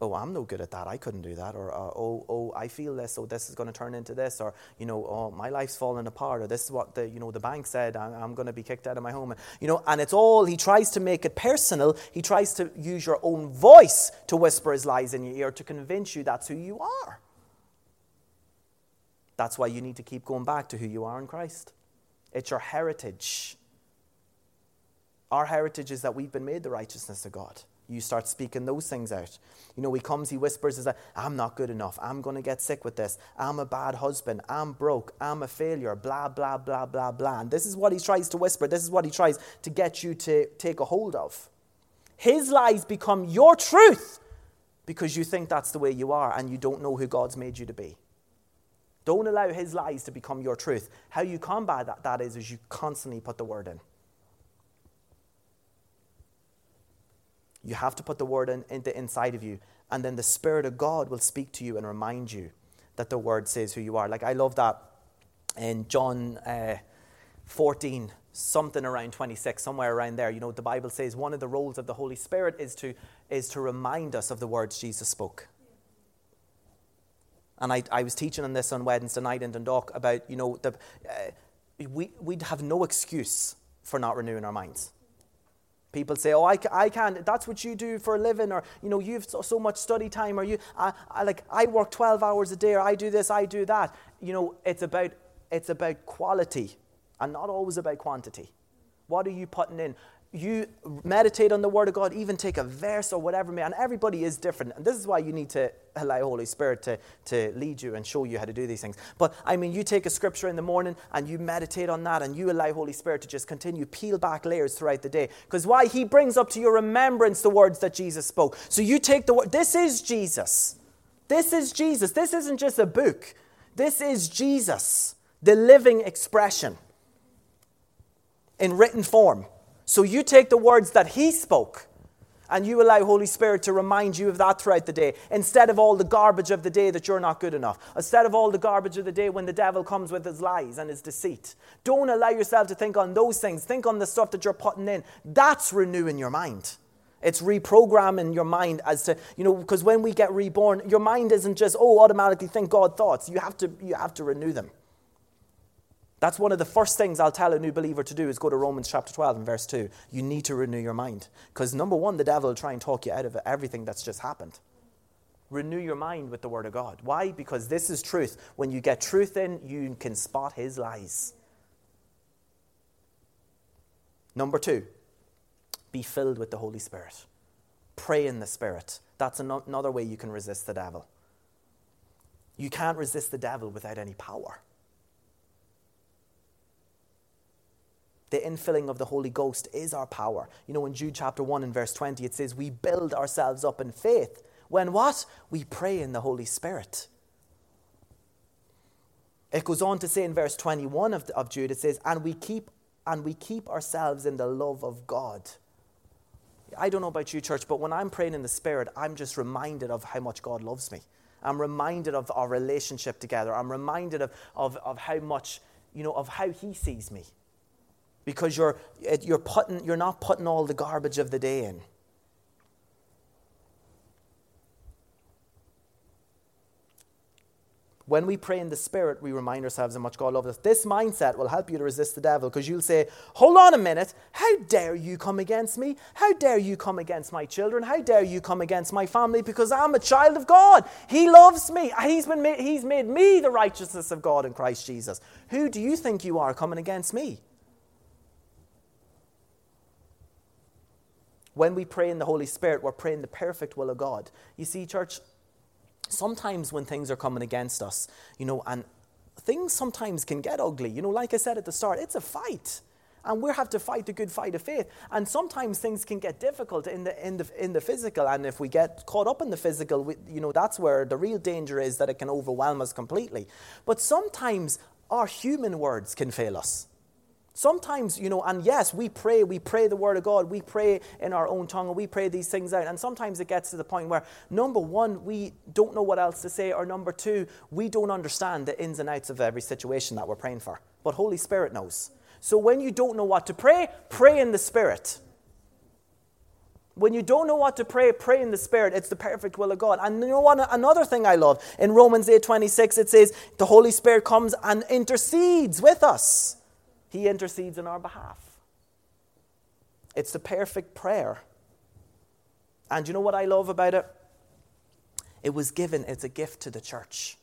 oh, I'm no good at that. I couldn't do that. Or, uh, oh, oh, I feel this. So this is going to turn into this. Or, you know, oh, my life's falling apart. Or this is what the, you know, the bank said. I'm, I'm going to be kicked out of my home. You know, and it's all, he tries to make it personal. He tries to use your own voice to whisper his lies in your ear to convince you that's who you are. That's why you need to keep going back to who you are in Christ. It's your heritage. Our heritage is that we've been made the righteousness of God you start speaking those things out. You know, he comes, he whispers, is that I'm not good enough. I'm going to get sick with this. I'm a bad husband. I'm broke. I'm a failure. Blah, blah, blah, blah, blah. And this is what he tries to whisper. This is what he tries to get you to take a hold of. His lies become your truth because you think that's the way you are and you don't know who God's made you to be. Don't allow his lies to become your truth. How you combat that, that is, is you constantly put the word in. You have to put the word in, into inside of you, and then the Spirit of God will speak to you and remind you that the word says who you are. Like I love that in John uh, 14, something around 26, somewhere around there. You know, the Bible says one of the roles of the Holy Spirit is to, is to remind us of the words Jesus spoke. And I, I was teaching on this on Wednesday night in Dundalk about, you know, the, uh, we, we'd have no excuse for not renewing our minds. People say, "Oh, I, I can't. That's what you do for a living, or you know, you've so, so much study time, or you, I, I, like, I work twelve hours a day, or I do this, I do that." You know, it's about it's about quality, and not always about quantity. What are you putting in? You meditate on the Word of God, even take a verse or whatever, man. Everybody is different. And this is why you need to allow Holy Spirit to, to lead you and show you how to do these things. But I mean, you take a scripture in the morning and you meditate on that and you allow Holy Spirit to just continue, peel back layers throughout the day. Because why? He brings up to your remembrance the words that Jesus spoke. So you take the word, this is Jesus. This is Jesus. This isn't just a book. This is Jesus, the living expression in written form. So you take the words that he spoke and you allow Holy Spirit to remind you of that throughout the day instead of all the garbage of the day that you're not good enough. Instead of all the garbage of the day when the devil comes with his lies and his deceit. Don't allow yourself to think on those things. Think on the stuff that you're putting in. That's renewing your mind. It's reprogramming your mind as to, you know, because when we get reborn, your mind isn't just, oh, automatically think God thoughts. You have to, you have to renew them. That's one of the first things I'll tell a new believer to do is go to Romans chapter 12 and verse 2. You need to renew your mind. Because number one, the devil will try and talk you out of everything that's just happened. Renew your mind with the Word of God. Why? Because this is truth. When you get truth in, you can spot his lies. Number two, be filled with the Holy Spirit. Pray in the Spirit. That's another way you can resist the devil. You can't resist the devil without any power. The infilling of the Holy Ghost is our power. You know, in Jude chapter 1 and verse 20, it says, We build ourselves up in faith. When what? We pray in the Holy Spirit. It goes on to say in verse 21 of, of Jude, it says, and we keep and we keep ourselves in the love of God. I don't know about you, church, but when I'm praying in the Spirit, I'm just reminded of how much God loves me. I'm reminded of our relationship together. I'm reminded of, of, of how much, you know, of how He sees me. Because you're, you're, putting, you're not putting all the garbage of the day in. When we pray in the Spirit, we remind ourselves how much God loves us. This mindset will help you to resist the devil because you'll say, Hold on a minute. How dare you come against me? How dare you come against my children? How dare you come against my family? Because I'm a child of God. He loves me. He's, been made, he's made me the righteousness of God in Christ Jesus. Who do you think you are coming against me? When we pray in the Holy Spirit, we're praying the perfect will of God. You see, church, sometimes when things are coming against us, you know, and things sometimes can get ugly. You know, like I said at the start, it's a fight. And we have to fight the good fight of faith. And sometimes things can get difficult in the, in the, in the physical. And if we get caught up in the physical, we, you know, that's where the real danger is that it can overwhelm us completely. But sometimes our human words can fail us. Sometimes, you know, and yes, we pray, we pray the word of God, we pray in our own tongue, and we pray these things out. And sometimes it gets to the point where, number one, we don't know what else to say, or number two, we don't understand the ins and outs of every situation that we're praying for. But Holy Spirit knows. So when you don't know what to pray, pray in the Spirit. When you don't know what to pray, pray in the Spirit. It's the perfect will of God. And you know what? Another thing I love in Romans 8 26, it says, the Holy Spirit comes and intercedes with us. He intercedes on our behalf. It's the perfect prayer. And you know what I love about it? It was given, it's a gift to the church,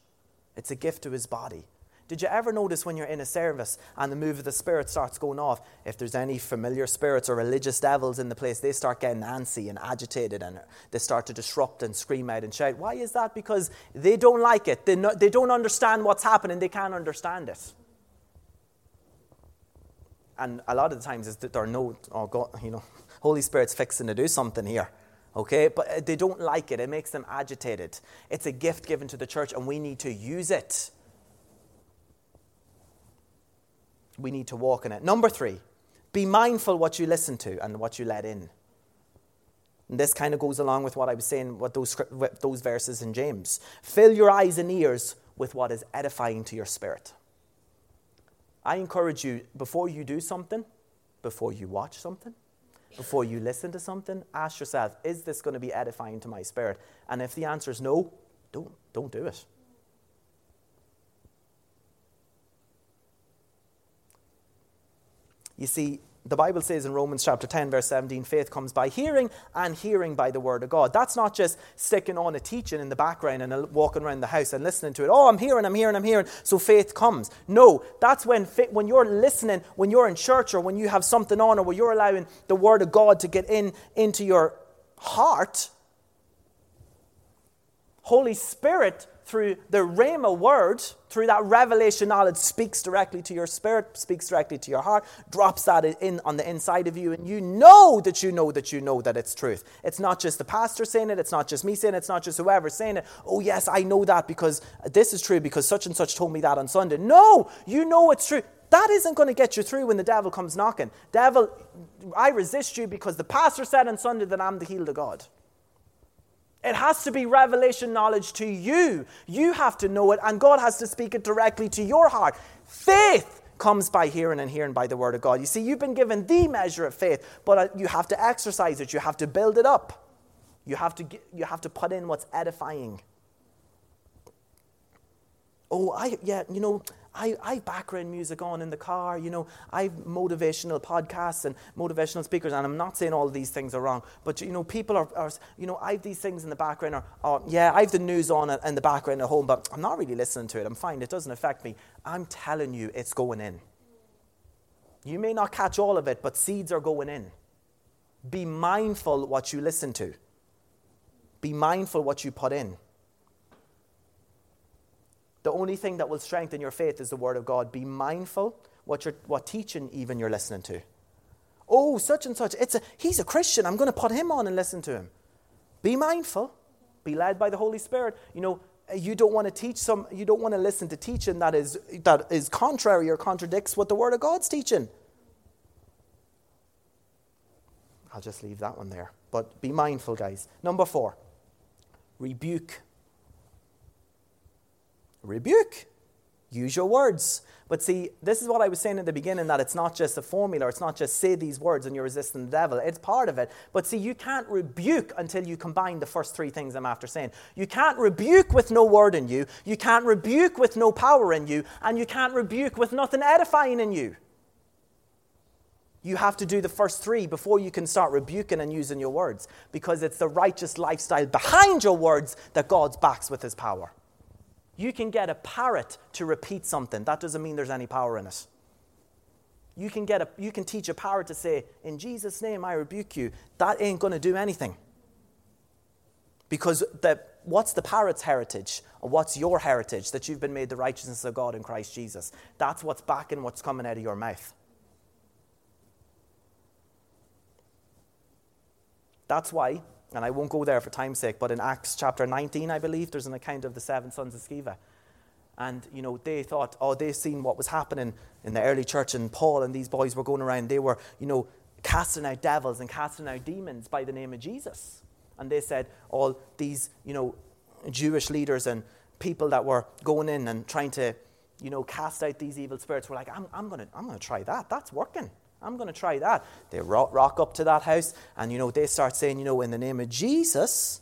it's a gift to his body. Did you ever notice when you're in a service and the move of the Spirit starts going off, if there's any familiar spirits or religious devils in the place, they start getting antsy and agitated and they start to disrupt and scream out and shout. Why is that? Because they don't like it. They, no, they don't understand what's happening. They can't understand it and a lot of the times that there are no, oh God, you know, Holy Spirit's fixing to do something here. Okay, but uh, they don't like it. It makes them agitated. It's a gift given to the church, and we need to use it. We need to walk in it. Number three, be mindful what you listen to and what you let in. And this kind of goes along with what I was saying, what those, those verses in James. Fill your eyes and ears with what is edifying to your spirit. I encourage you, before you do something, before you watch something, before you listen to something, ask yourself, is this going to be edifying to my spirit? And if the answer is no, don't, don't do it. You see, the Bible says in Romans chapter 10, verse 17, faith comes by hearing and hearing by the word of God. That's not just sticking on a teaching in the background and walking around the house and listening to it. Oh, I'm hearing, I'm hearing, I'm hearing, so faith comes. No, that's when, when you're listening, when you're in church or when you have something on or when you're allowing the word of God to get in into your heart. Holy Spirit through the Rhema word, through that revelation knowledge, speaks directly to your spirit, speaks directly to your heart, drops that in on the inside of you, and you know that you know that you know that it's truth. It's not just the pastor saying it, it's not just me saying it, it's not just whoever saying it. Oh, yes, I know that because this is true because such and such told me that on Sunday. No, you know it's true. That isn't going to get you through when the devil comes knocking. Devil, I resist you because the pastor said on Sunday that I'm the healed of God. It has to be revelation knowledge to you. You have to know it, and God has to speak it directly to your heart. Faith comes by hearing and hearing by the word of God. You see, you've been given the measure of faith, but uh, you have to exercise it, you have to build it up, you have to, you have to put in what's edifying. Oh, I, yeah, you know, I, I have background music on in the car, you know, I have motivational podcasts and motivational speakers, and I'm not saying all these things are wrong, but, you know, people are, are you know, I have these things in the background, or, or yeah, I have the news on in the background at home, but I'm not really listening to it. I'm fine, it doesn't affect me. I'm telling you, it's going in. You may not catch all of it, but seeds are going in. Be mindful what you listen to. Be mindful what you put in. The only thing that will strengthen your faith is the Word of God. Be mindful what, you're, what teaching even you're listening to. Oh, such and such. It's a, he's a Christian. I'm going to put him on and listen to him. Be mindful. Be led by the Holy Spirit. You know, you don't want to teach some you don't want to listen to teaching that is that is contrary or contradicts what the word of god's teaching i'll just leave that one there but be mindful guys number 4 rebuke rebuke use your words but see, this is what I was saying in the beginning that it's not just a formula, it's not just say these words and you're resisting the devil. It's part of it. But see, you can't rebuke until you combine the first three things I'm after saying. You can't rebuke with no word in you, you can't rebuke with no power in you, and you can't rebuke with nothing edifying in you. You have to do the first three before you can start rebuking and using your words because it's the righteous lifestyle behind your words that God backs with his power. You can get a parrot to repeat something. That doesn't mean there's any power in it. You can, get a, you can teach a parrot to say, In Jesus' name, I rebuke you. That ain't going to do anything. Because the, what's the parrot's heritage? Or what's your heritage? That you've been made the righteousness of God in Christ Jesus. That's what's backing what's coming out of your mouth. That's why and I won't go there for time's sake, but in Acts chapter 19, I believe, there's an account of the seven sons of Sceva. And, you know, they thought, oh, they seen what was happening in the early church, and Paul and these boys were going around. They were, you know, casting out devils and casting out demons by the name of Jesus. And they said, all these, you know, Jewish leaders and people that were going in and trying to, you know, cast out these evil spirits were like, I'm, I'm going to I'm to try that. That's working. I'm going to try that. They rock, up to that house, and you know, they start saying, you know, in the name of Jesus,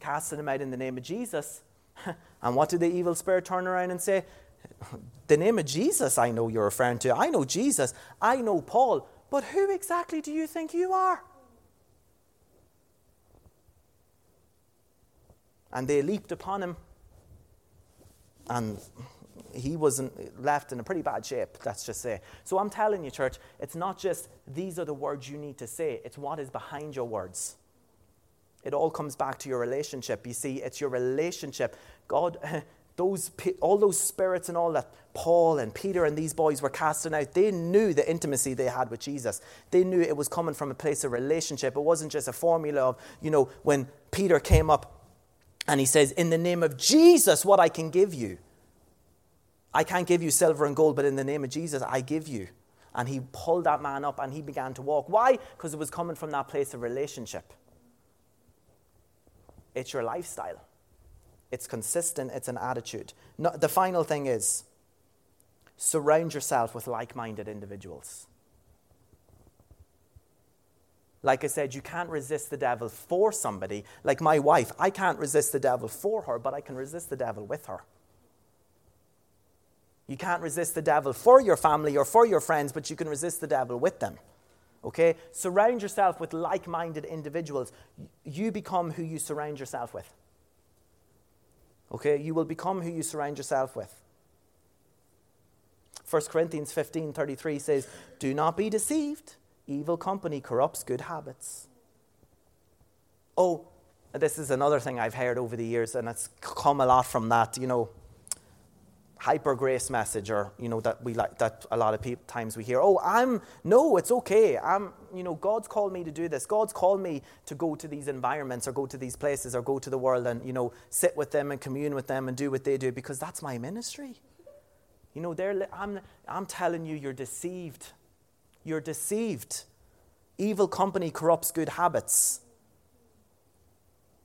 casting them out in the name of Jesus. and what did the evil spirit turn around and say? The name of Jesus, I know you're referring to. I know Jesus. I know Paul. But who exactly do you think you are? And they leaped upon him. And he wasn't left in a pretty bad shape, let's just say. So I'm telling you, church, it's not just these are the words you need to say, it's what is behind your words. It all comes back to your relationship. You see, it's your relationship. God, those, all those spirits and all that Paul and Peter and these boys were casting out, they knew the intimacy they had with Jesus. They knew it was coming from a place of relationship. It wasn't just a formula of, you know, when Peter came up and he says, In the name of Jesus, what I can give you. I can't give you silver and gold, but in the name of Jesus, I give you. And he pulled that man up and he began to walk. Why? Because it was coming from that place of relationship. It's your lifestyle, it's consistent, it's an attitude. No, the final thing is surround yourself with like minded individuals. Like I said, you can't resist the devil for somebody. Like my wife, I can't resist the devil for her, but I can resist the devil with her. You can't resist the devil for your family or for your friends, but you can resist the devil with them. Okay? Surround yourself with like minded individuals. You become who you surround yourself with. Okay? You will become who you surround yourself with. 1 Corinthians 15 33 says, Do not be deceived. Evil company corrupts good habits. Oh, this is another thing I've heard over the years, and it's come a lot from that. You know, hyper grace message or you know that we like that a lot of people, times we hear oh i'm no it's okay. I'm you know god's called me to do this. God's called me to go to these environments or go to these places or go to the world and you know sit with them and commune with them and do what they do because that's my ministry. You know they're i'm i'm telling you you're deceived. You're deceived. Evil company corrupts good habits.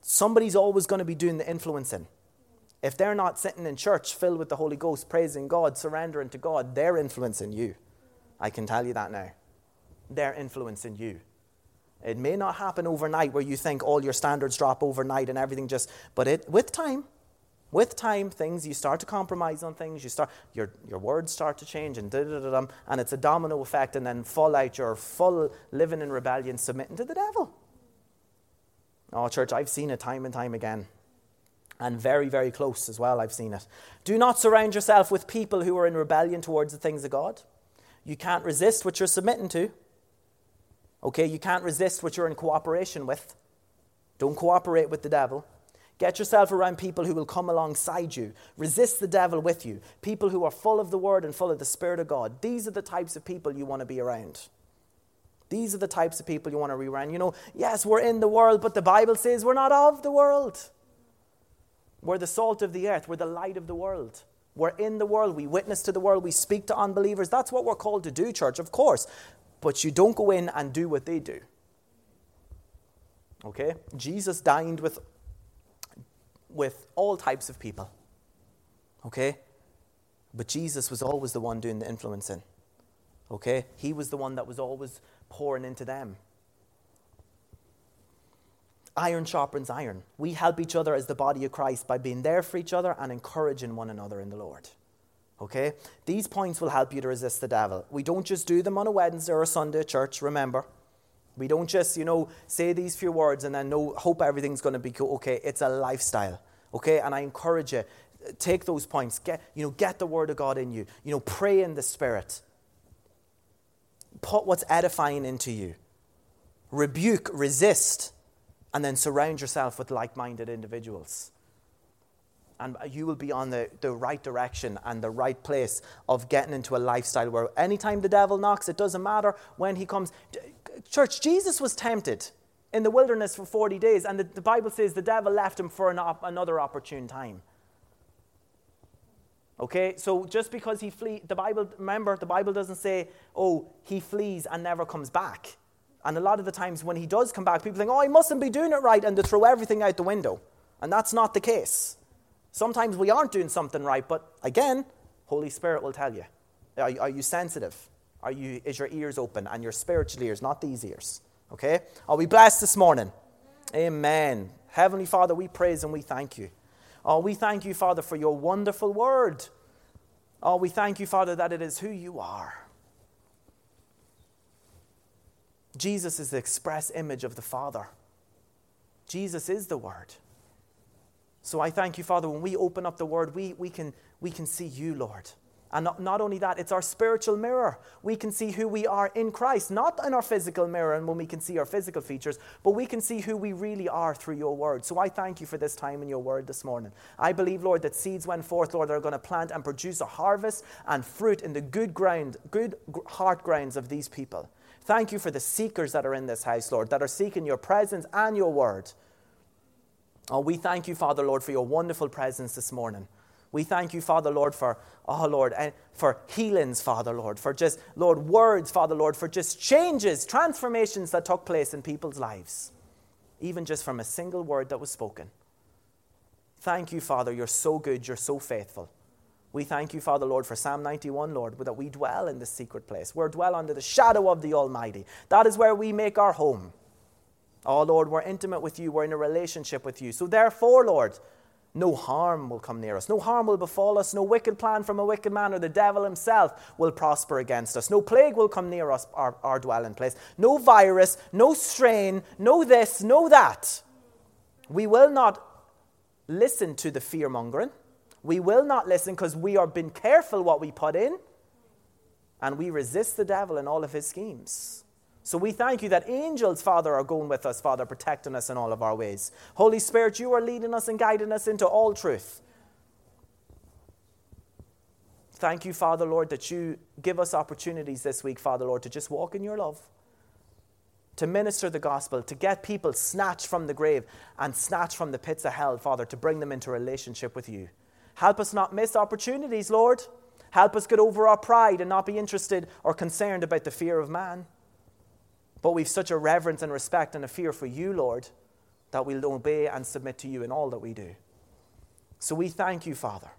Somebody's always going to be doing the influencing if they're not sitting in church filled with the Holy Ghost, praising God, surrendering to God, they're influencing you. I can tell you that now. They're influencing you. It may not happen overnight where you think all your standards drop overnight and everything just, but it, with time, with time, things you start to compromise on things. You start your your words start to change and da da da da, and it's a domino effect, and then fall out. You're full living in rebellion, submitting to the devil. Oh, church, I've seen it time and time again and very, very close as well. I've seen it. Do not surround yourself with people who are in rebellion towards the things of God. You can't resist what you're submitting to. Okay, you can't resist what you're in cooperation with. Don't cooperate with the devil. Get yourself around people who will come alongside you. Resist the devil with you. People who are full of the word and full of the Spirit of God. These are the types of people you want to be around. These are the types of people you want to be around. You know, yes, we're in the world, but the Bible says we're not of the world. We're the salt of the earth. We're the light of the world. We're in the world. We witness to the world. We speak to unbelievers. That's what we're called to do, church, of course. But you don't go in and do what they do. Okay? Jesus dined with, with all types of people. Okay? But Jesus was always the one doing the influencing. Okay? He was the one that was always pouring into them. Iron sharpens iron. We help each other as the body of Christ by being there for each other and encouraging one another in the Lord. Okay? These points will help you to resist the devil. We don't just do them on a Wednesday or a Sunday at church, remember. We don't just, you know, say these few words and then know, hope everything's going to be okay. It's a lifestyle. Okay? And I encourage you, take those points. Get, you know, get the word of God in you. You know, pray in the spirit. Put what's edifying into you. Rebuke, resist and then surround yourself with like minded individuals. And you will be on the, the right direction and the right place of getting into a lifestyle where anytime the devil knocks, it doesn't matter when he comes. Church, Jesus was tempted in the wilderness for 40 days, and the, the Bible says the devil left him for an op, another opportune time. Okay, so just because he flee, the Bible, remember, the Bible doesn't say, oh, he flees and never comes back. And a lot of the times when he does come back, people think, oh, he mustn't be doing it right, and they throw everything out the window. And that's not the case. Sometimes we aren't doing something right, but again, Holy Spirit will tell you. Are, are you sensitive? Are you, is your ears open? And your spiritual ears, not these ears. Okay? Are we blessed this morning? Amen. Heavenly Father, we praise and we thank you. Oh, we thank you, Father, for your wonderful word. Oh, we thank you, Father, that it is who you are. Jesus is the express image of the Father. Jesus is the Word. So I thank you, Father, when we open up the Word, we, we, can, we can see you, Lord. And not, not only that, it's our spiritual mirror. We can see who we are in Christ, not in our physical mirror and when we can see our physical features, but we can see who we really are through your word. So I thank you for this time in your word this morning. I believe, Lord, that seeds went forth, Lord, are going to plant and produce a harvest and fruit in the good ground, good heart grounds of these people. Thank you for the seekers that are in this house, Lord, that are seeking your presence and your word. Oh, we thank you, Father, Lord, for your wonderful presence this morning. We thank you, Father, Lord, for, oh, Lord, and for healings, Father, Lord, for just, Lord, words, Father, Lord, for just changes, transformations that took place in people's lives, even just from a single word that was spoken. Thank you, Father. You're so good. You're so faithful. We thank you, Father, Lord, for Psalm 91, Lord, that we dwell in the secret place. We're dwell under the shadow of the Almighty. That is where we make our home. Oh, Lord, we're intimate with you. We're in a relationship with you. So, therefore, Lord, no harm will come near us. No harm will befall us. No wicked plan from a wicked man or the devil himself will prosper against us. No plague will come near us, our, our dwelling place. No virus, no strain, no this, no that. We will not listen to the fear mongering. We will not listen because we are being careful what we put in and we resist the devil and all of his schemes. So we thank you that angels, Father, are going with us, Father, protecting us in all of our ways. Holy Spirit, you are leading us and guiding us into all truth. Thank you, Father, Lord, that you give us opportunities this week, Father, Lord, to just walk in your love, to minister the gospel, to get people snatched from the grave and snatched from the pits of hell, Father, to bring them into relationship with you. Help us not miss opportunities, Lord. Help us get over our pride and not be interested or concerned about the fear of man. But we've such a reverence and respect and a fear for you, Lord, that we'll obey and submit to you in all that we do. So we thank you, Father.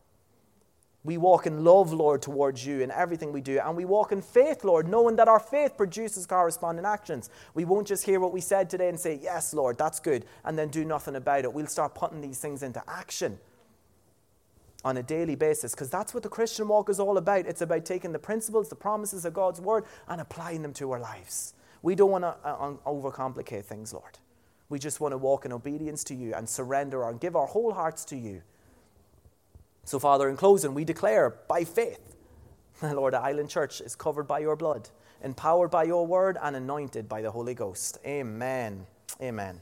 We walk in love, Lord, towards you in everything we do. And we walk in faith, Lord, knowing that our faith produces corresponding actions. We won't just hear what we said today and say, Yes, Lord, that's good, and then do nothing about it. We'll start putting these things into action on a daily basis because that's what the Christian walk is all about. It's about taking the principles, the promises of God's word, and applying them to our lives. We don't want to uh, overcomplicate things, Lord. We just want to walk in obedience to you and surrender and give our whole hearts to you. So, Father, in closing, we declare by faith, Lord, Island Church is covered by your blood, empowered by your word, and anointed by the Holy Ghost. Amen. Amen.